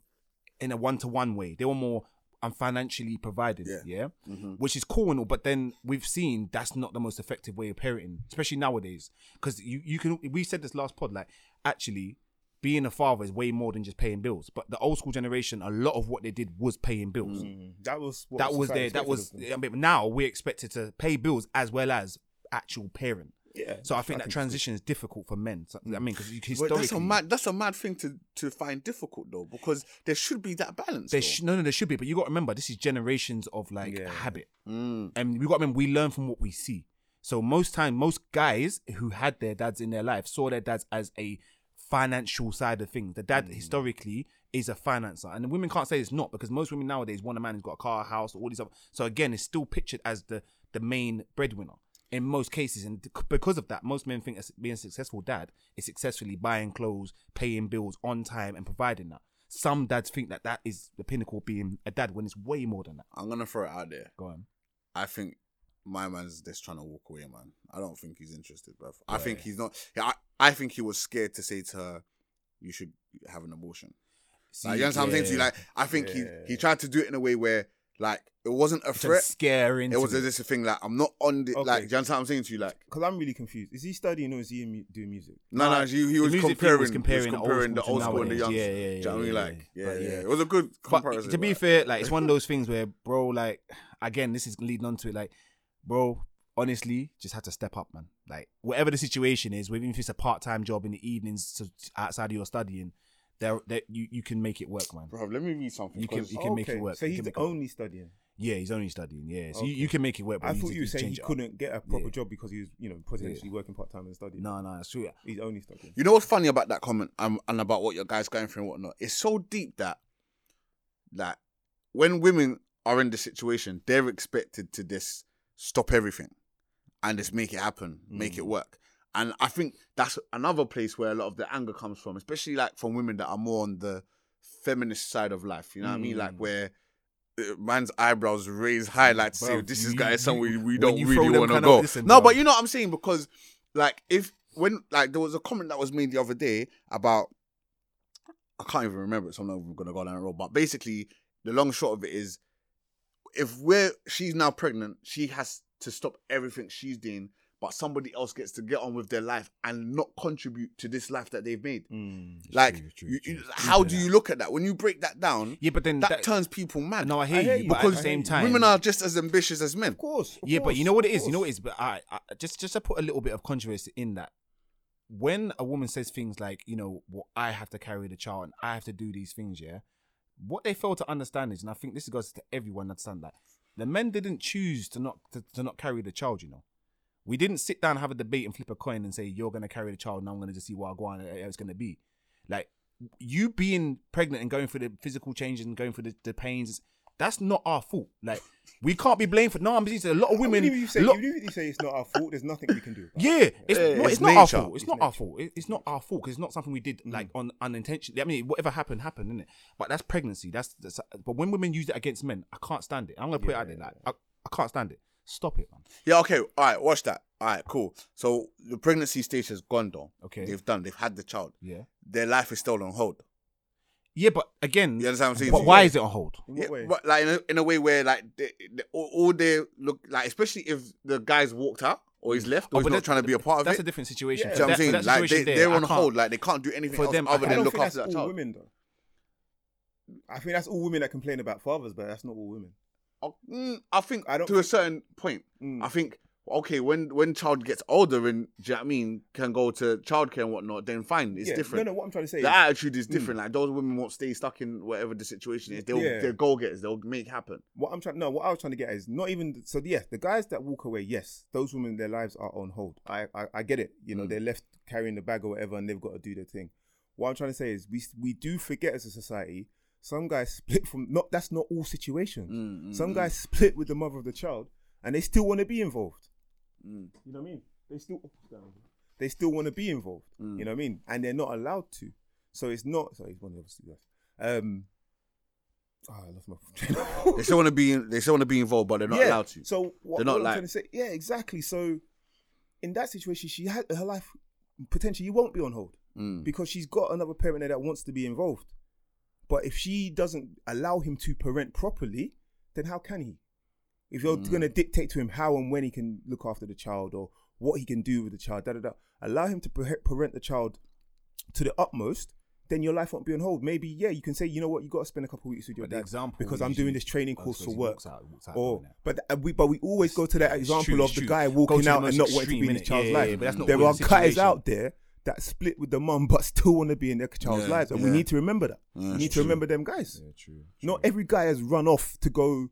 in a one to one way. They were more I'm financially provided, Yeah. yeah, Mhm. which is cool and all. But then we've seen that's not the most effective way of parenting, especially nowadays. Because you you can we said this last pod like actually. Being a father is way more than just paying bills. But the old school generation, a lot of what they did was paying bills Mm, That was what that was there. That was. I mean, now we're expected to pay bills as well as actual parent. Yeah. So I think that it's transition is difficult for men. So, I mean, because historically, that's a mad that's a mad thing to to find difficult though because there should be that balance. there sh- no, no, there should be. But you got to remember, this is generations of like Yeah. habit, Mm. and we got to remember we learn from what we see. So most time, most guys who had their dads in their life saw their dads as a financial side of things. The Mm. dad historically is a financer, and the women can't say it's not because most women nowadays want a man who's got a car, a house, all these other. So again, it's still pictured as the the main breadwinner in most cases, and because of that, most men think being a successful dad is successfully buying clothes, paying bills on time, and providing that. Some dads think that that is the pinnacle of being a dad when it's way more than that. I'm gonna throw it out there. Go on. I think my man's just trying to walk away, man. I don't think he's interested, bro. I think he's not. Yeah, I, I think he was scared to say to her, "You should have an abortion." See, Like, you understand what I'm saying to you? Like, I think he he tried to do it in a way where like it wasn't a threat. scare into It was just a thing like I'm not on the Okay. like. Do you understand what I'm saying to you? Like, Because I'm really confused. Is he studying or is he mu- doing music? no, no, he, he was comparing, was comparing was the old comparing the school old to school and the young. Yeah, school. yeah, Do you know what I mean? yeah, Like, yeah, yeah. yeah, It was a good But to be like- fair, like it's one of those things where, bro, like again, this is leading on to it. Like, bro, honestly, just had to step up, man. Like, whatever the situation is, even if it's a part time job in the evenings to, outside of your studying, there, there you you can make it work, man. Bro, let me read something. You can- you can make it work. So You he's can work. only studying. Yeah, he's only studying. Yeah, so you, Okay. you can make it work. But I thought you were saying he change it up. couldn't get a proper Yeah. job because he was, you know, potentially working part time and studying. No, no, it's true. He's only studying. You know what's funny about that comment um, and about what your guy's going through and whatnot? It's so deep that that when women are in the situation, they're expected to just stop everything and just make it happen, make Mm. it work. And I think that's another place where a lot of the anger comes from, especially like from women that are more on the feminist side of life. You know what I mean? Like Mm. where uh, man's eyebrows raised high, like to say this is guy somewhere we, don't really want to go. listen, no, bruv. but you know what I'm saying because like if when like there was a comment that was made the other day about I can't even remember it, so I'm not gonna go down that road. But basically, the long short of it is, if we're she's now pregnant, she has to stop everything she's doing, but somebody else gets to get on with their life and not contribute to this life that they've made. Mm, Like, true, true, you- you- True how to do you look at that when you break that down? Yeah, but then That, that, turns people mad. no, I hear, I hear you, you, but at the same time, women are just as ambitious as men. Of course. of yeah, but you know what it is. You know what it is. But I, I just just to put a little bit of controversy in that, when a woman says things like, you know, well, I have to carry the child and I have to do these things, yeah, what they fail to understand is, and I think this goes to everyone understand that the men didn't choose to not to, to not carry the child. You know, we didn't sit down and have a debate and flip a coin and say you're going to carry the child and I'm going to just see what I go on how it's going to be. Like you being pregnant and going through the physical changes and going through the, the pains. That's not our fault. Like we can't be blamed for. No, I'm just a lot of women. Even if you say, lot- even you say it's not our fault, there's nothing we can do. about it. yeah, it's, Yeah, no, it's it's, not our fault. It's, It's not our fault. It- It's not our fault because it's not something we did Mm. like on unintentionally. I mean, whatever happened, happened, isn't it? But that's pregnancy. That's, that's but when women use it against men, I can't stand it. I'm gonna put it out there. Like I, I can't stand it. Stop it, man. Yeah, okay, all right, watch that. All right, cool. So the pregnancy stage has gone though. Okay. They've done, they've had the child. Yeah. Their life is still on hold. Yeah, but again, You understand what I'm saying? but why is it on hold? In what Yeah, way? but like in a, in a way where like they, they, all, all they look like, especially if the guy's walked out or he's mm. left oh, or Oh, he's but not that- trying to be a part of it. That's a different situation. Yeah. Do you know what I'm saying? Like they, there, they're on hold, like they can't do anything For else them, other than look after that all child. women though. I think that's all women that complain about fathers, but that's not all women. Mm, I think I don't to a certain point. Mm. I think okay when when child gets older and do you know what I mean can go to childcare and whatnot, then fine, it's Yeah, different. No, no. What I'm trying to say the is, attitude is different. Like those women won't stay stuck in whatever the situation is. They'll Yeah. they're goal getters. They'll make happen. what I'm trying. No, what I was trying to get is not even. So Yes, the guys that walk away, yes, those women, their lives are on hold. I I, I get it. You know, Mm. they're left carrying the bag or whatever, and they've got to do their thing. What I'm trying to say is, we we do forget as a society. Some guys split from not. That's not all situations. Mm, mm, Some mm. guys split with the mother of the child, and they still want to be involved. Mm. You know what I mean? They still they still want to be involved. Mm. You know what I mean? And they're not allowed to. So it's not. Sorry, he's one obviously left. Um. Oh, I lost my of. They still want to be. They still want to be involved, but they're not Yeah, allowed to. So what, They're not what like- trying to say, yeah, exactly. So in that situation, she had her life potentially won't be on hold Mm. because she's got another parent there that wants to be involved. But if she doesn't allow him to parent properly, then how can he? If you're Mm. going to dictate to him how and when he can look after the child or what he can do with the child, da da da, allow him to parent the child to the utmost, then your life won't be on hold. Maybe, yeah, you can say, you know what, you got to spend a couple of weeks with your But the dad example because I'm doing this training course for work. walks out- walks out Or, but uh, we but we always go to that example true, of the true. guy walking the out and not wanting to be in his child's Yeah, life. yeah, but that's not there are guys out there that split with the mum but still want to be in their child's Yeah, lives, and we need to remember that. Yeah, we need to true. remember them guys. true. Not every guy has run off to go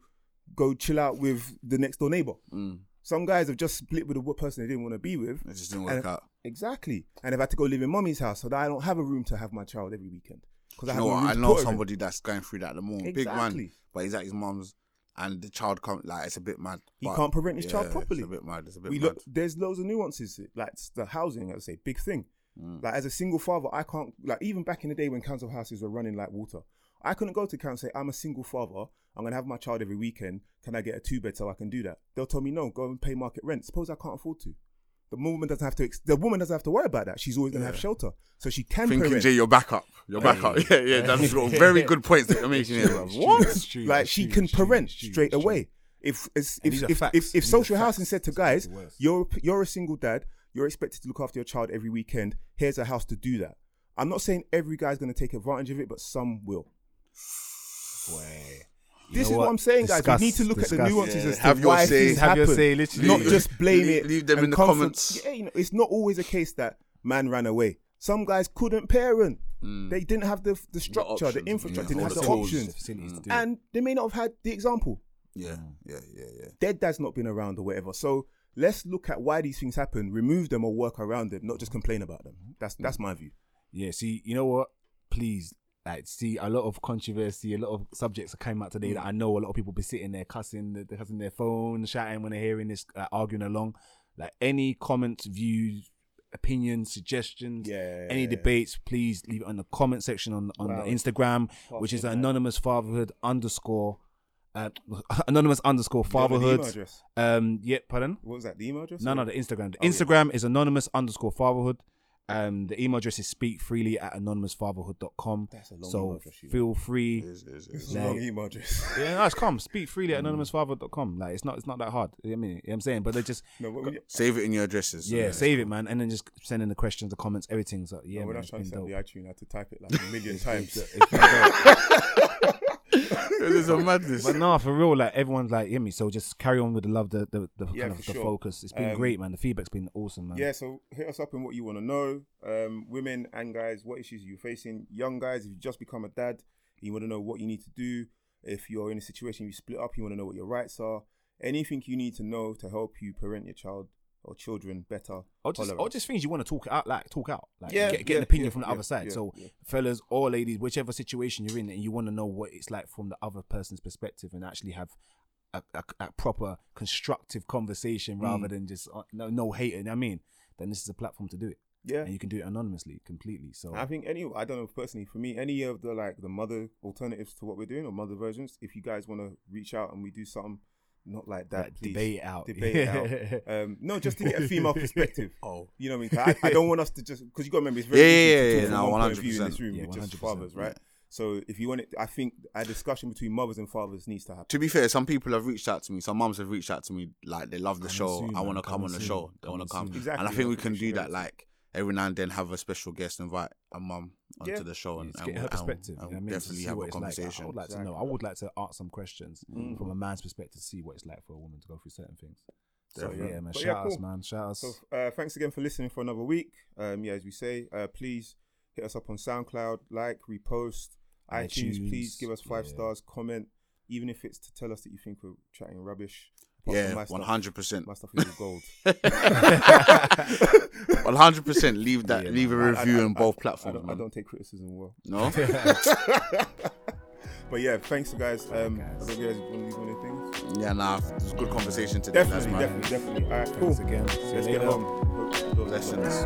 go chill out with the next door neighbor. Mm. Some guys have just split with a person they didn't want to be with. It just didn't work And- out. Exactly, and they've had to go live in mommy's house, so that I don't have a room to have my child every weekend because I have know I know put her in. somebody that's going through that at the moment. Big man, but he's at his mum's, and the child come like it's a bit mad. He can't parent his child properly. It's a bit mad. It's a bit we mad. look there's loads of nuances like the housing i would say big thing Mm. like as a single father i can't like even back in the day when council houses were running like water i couldn't go to council and say i'm a single father i'm gonna have my child every weekend can i get a two bed so i can do that they'll tell me no go and pay market rent suppose i can't afford to the woman doesn't have to. Ex- the woman doesn't have to worry about that. She's always gonna have shelter, so she can Thinking, parent. Jay, you're back up. You're back up. Yeah, yeah. That's got very good points that you're making here, bro. What? It's true, like she true, can true, parent true, straight true. away. If if if if, if, if social housing said to guys, you're you're a single dad, you're expected to look after your child every weekend. Here's a house to do that. I'm not saying every guy's going to take advantage of it, but some will. Way. You This is what I'm saying, guys. Discuss, We need to look at the nuances Yeah, as to have your why say. things Have your happen, say, literally. not just blame leave- it. leave them in the come from- comments. yeah, you know, it's not always a case that man ran away. Some guys couldn't parent. Mm. They didn't have the the structure, the, options, infrastructure, yeah, didn't have the the, options, the facilities to do it. and they may not have had the example. Yeah, yeah, yeah, yeah. Their dad's not been around or whatever. So let's look at why these things happen, remove them or work around them, not just complain about them. That's that's my view. Yeah, see, you know what? Please, like, see, a lot of controversy, a lot of subjects that came out today that I know a lot of people be sitting there cussing, they're cussing their phone, shouting when they're hearing this, uh, arguing along. Like, any comments, views, opinions, suggestions, Yeah. any debates, please leave it on the comment section on on Wow. the Instagram, which is anonymous fatherhood underscore. Uh, anonymous underscore Do you have an email fatherhood. address? Um, yeah, pardon. What was that? The email address? No, or- no, the Instagram. The Oh, yeah. Instagram is anonymous underscore fatherhood. Um, the email address is speak freely at anonymousfatherhood.com. That's a long email So address, you know. feel free. Is- is- It's a Like- long email address. Yeah, no, it's calm. Speak freely at anonymousfatherhood.com. Like it's not it's not that hard. You know what I mean, You know what I'm saying, but they just no, but we, Save it in your addresses. yeah, save it, man, and then just send in the questions, the comments, everything. So yeah, no, when man, I was trying to send dope. the iTunes, I had to type it like a million times. It's been dope. This is a madness. But no, for real, like everyone's like, hear me. So just carry on with the love, the the, the Yeah, kind of the sure. focus. It's been Um, great, man. The feedback's been awesome, man. Yeah, so hit us up in what you want to know. Um, women and guys, what issues are you facing? Young guys, if you just become a dad, you want to know what you need to do. If you're in a situation you split up, you want to know what your rights are. Anything you need to know to help you parent your child or children better. Or just, or just things you want to talk out, like talk out, like Yeah, get, get yeah, an opinion yeah, from the other side. so, fellas or ladies, whichever situation you're in, and you want to know what it's like from the other person's perspective, and actually have a, a, a proper constructive conversation rather Mm. than just uh, no no hating. I mean, then this is a platform to do it, yeah. and you can do it anonymously, completely. So I think any, I don't know personally, for me, any of the like the mother alternatives to what we're doing or mother versions, if you guys want to reach out and we do something not like that, like, please debate out, debate out. Um, no, just to get a female perspective. Oh. You know what I mean? I, I don't want us to just because you got to remember it's very Yeah, easy yeah, yeah, yeah, no, one of view in 100%. this room Yeah, with just 100%, fathers, right? So if you want it, I think a discussion between mothers and fathers needs to happen. To be fair, some people have reached out to me. Some mums have reached out to me like they love the Come show. soon, I want to Come come on the soon. show. They want to come. Exactly, And I think we can do that like every now and then have a special guest, invite a mum onto Yeah. the show and, Just and get we'll- her and- perspective. and you know I mean? Definitely have a it's like. conversation. I would like to know. I would like to ask some questions Mm. from a man's perspective to see what it's like for a woman to go through certain things. So yeah, man. But Shout yeah, us, cool. man. Shout us. So uh, thanks again for listening for another week. Um, yeah, as we say, uh, please hit us up on SoundCloud, like, repost, iTunes. Please give us five yeah. stars, comment, even if it's to tell us that you think we're chatting rubbish. Apart Yeah, one hundred percent. My stuff is all gold. One hundred percent. Leave that. Yeah, leave a review I- on I- both I platforms, don't, I don't take criticism well. No. But yeah, thanks guys. Um, guys. I don't know if you guys want to leave anything. yeah, nah. It was a good conversation today. Definitely, lads, man. definitely, definitely. All right, cool. Thanks again. See Let's get later. home. Hope- Blessings.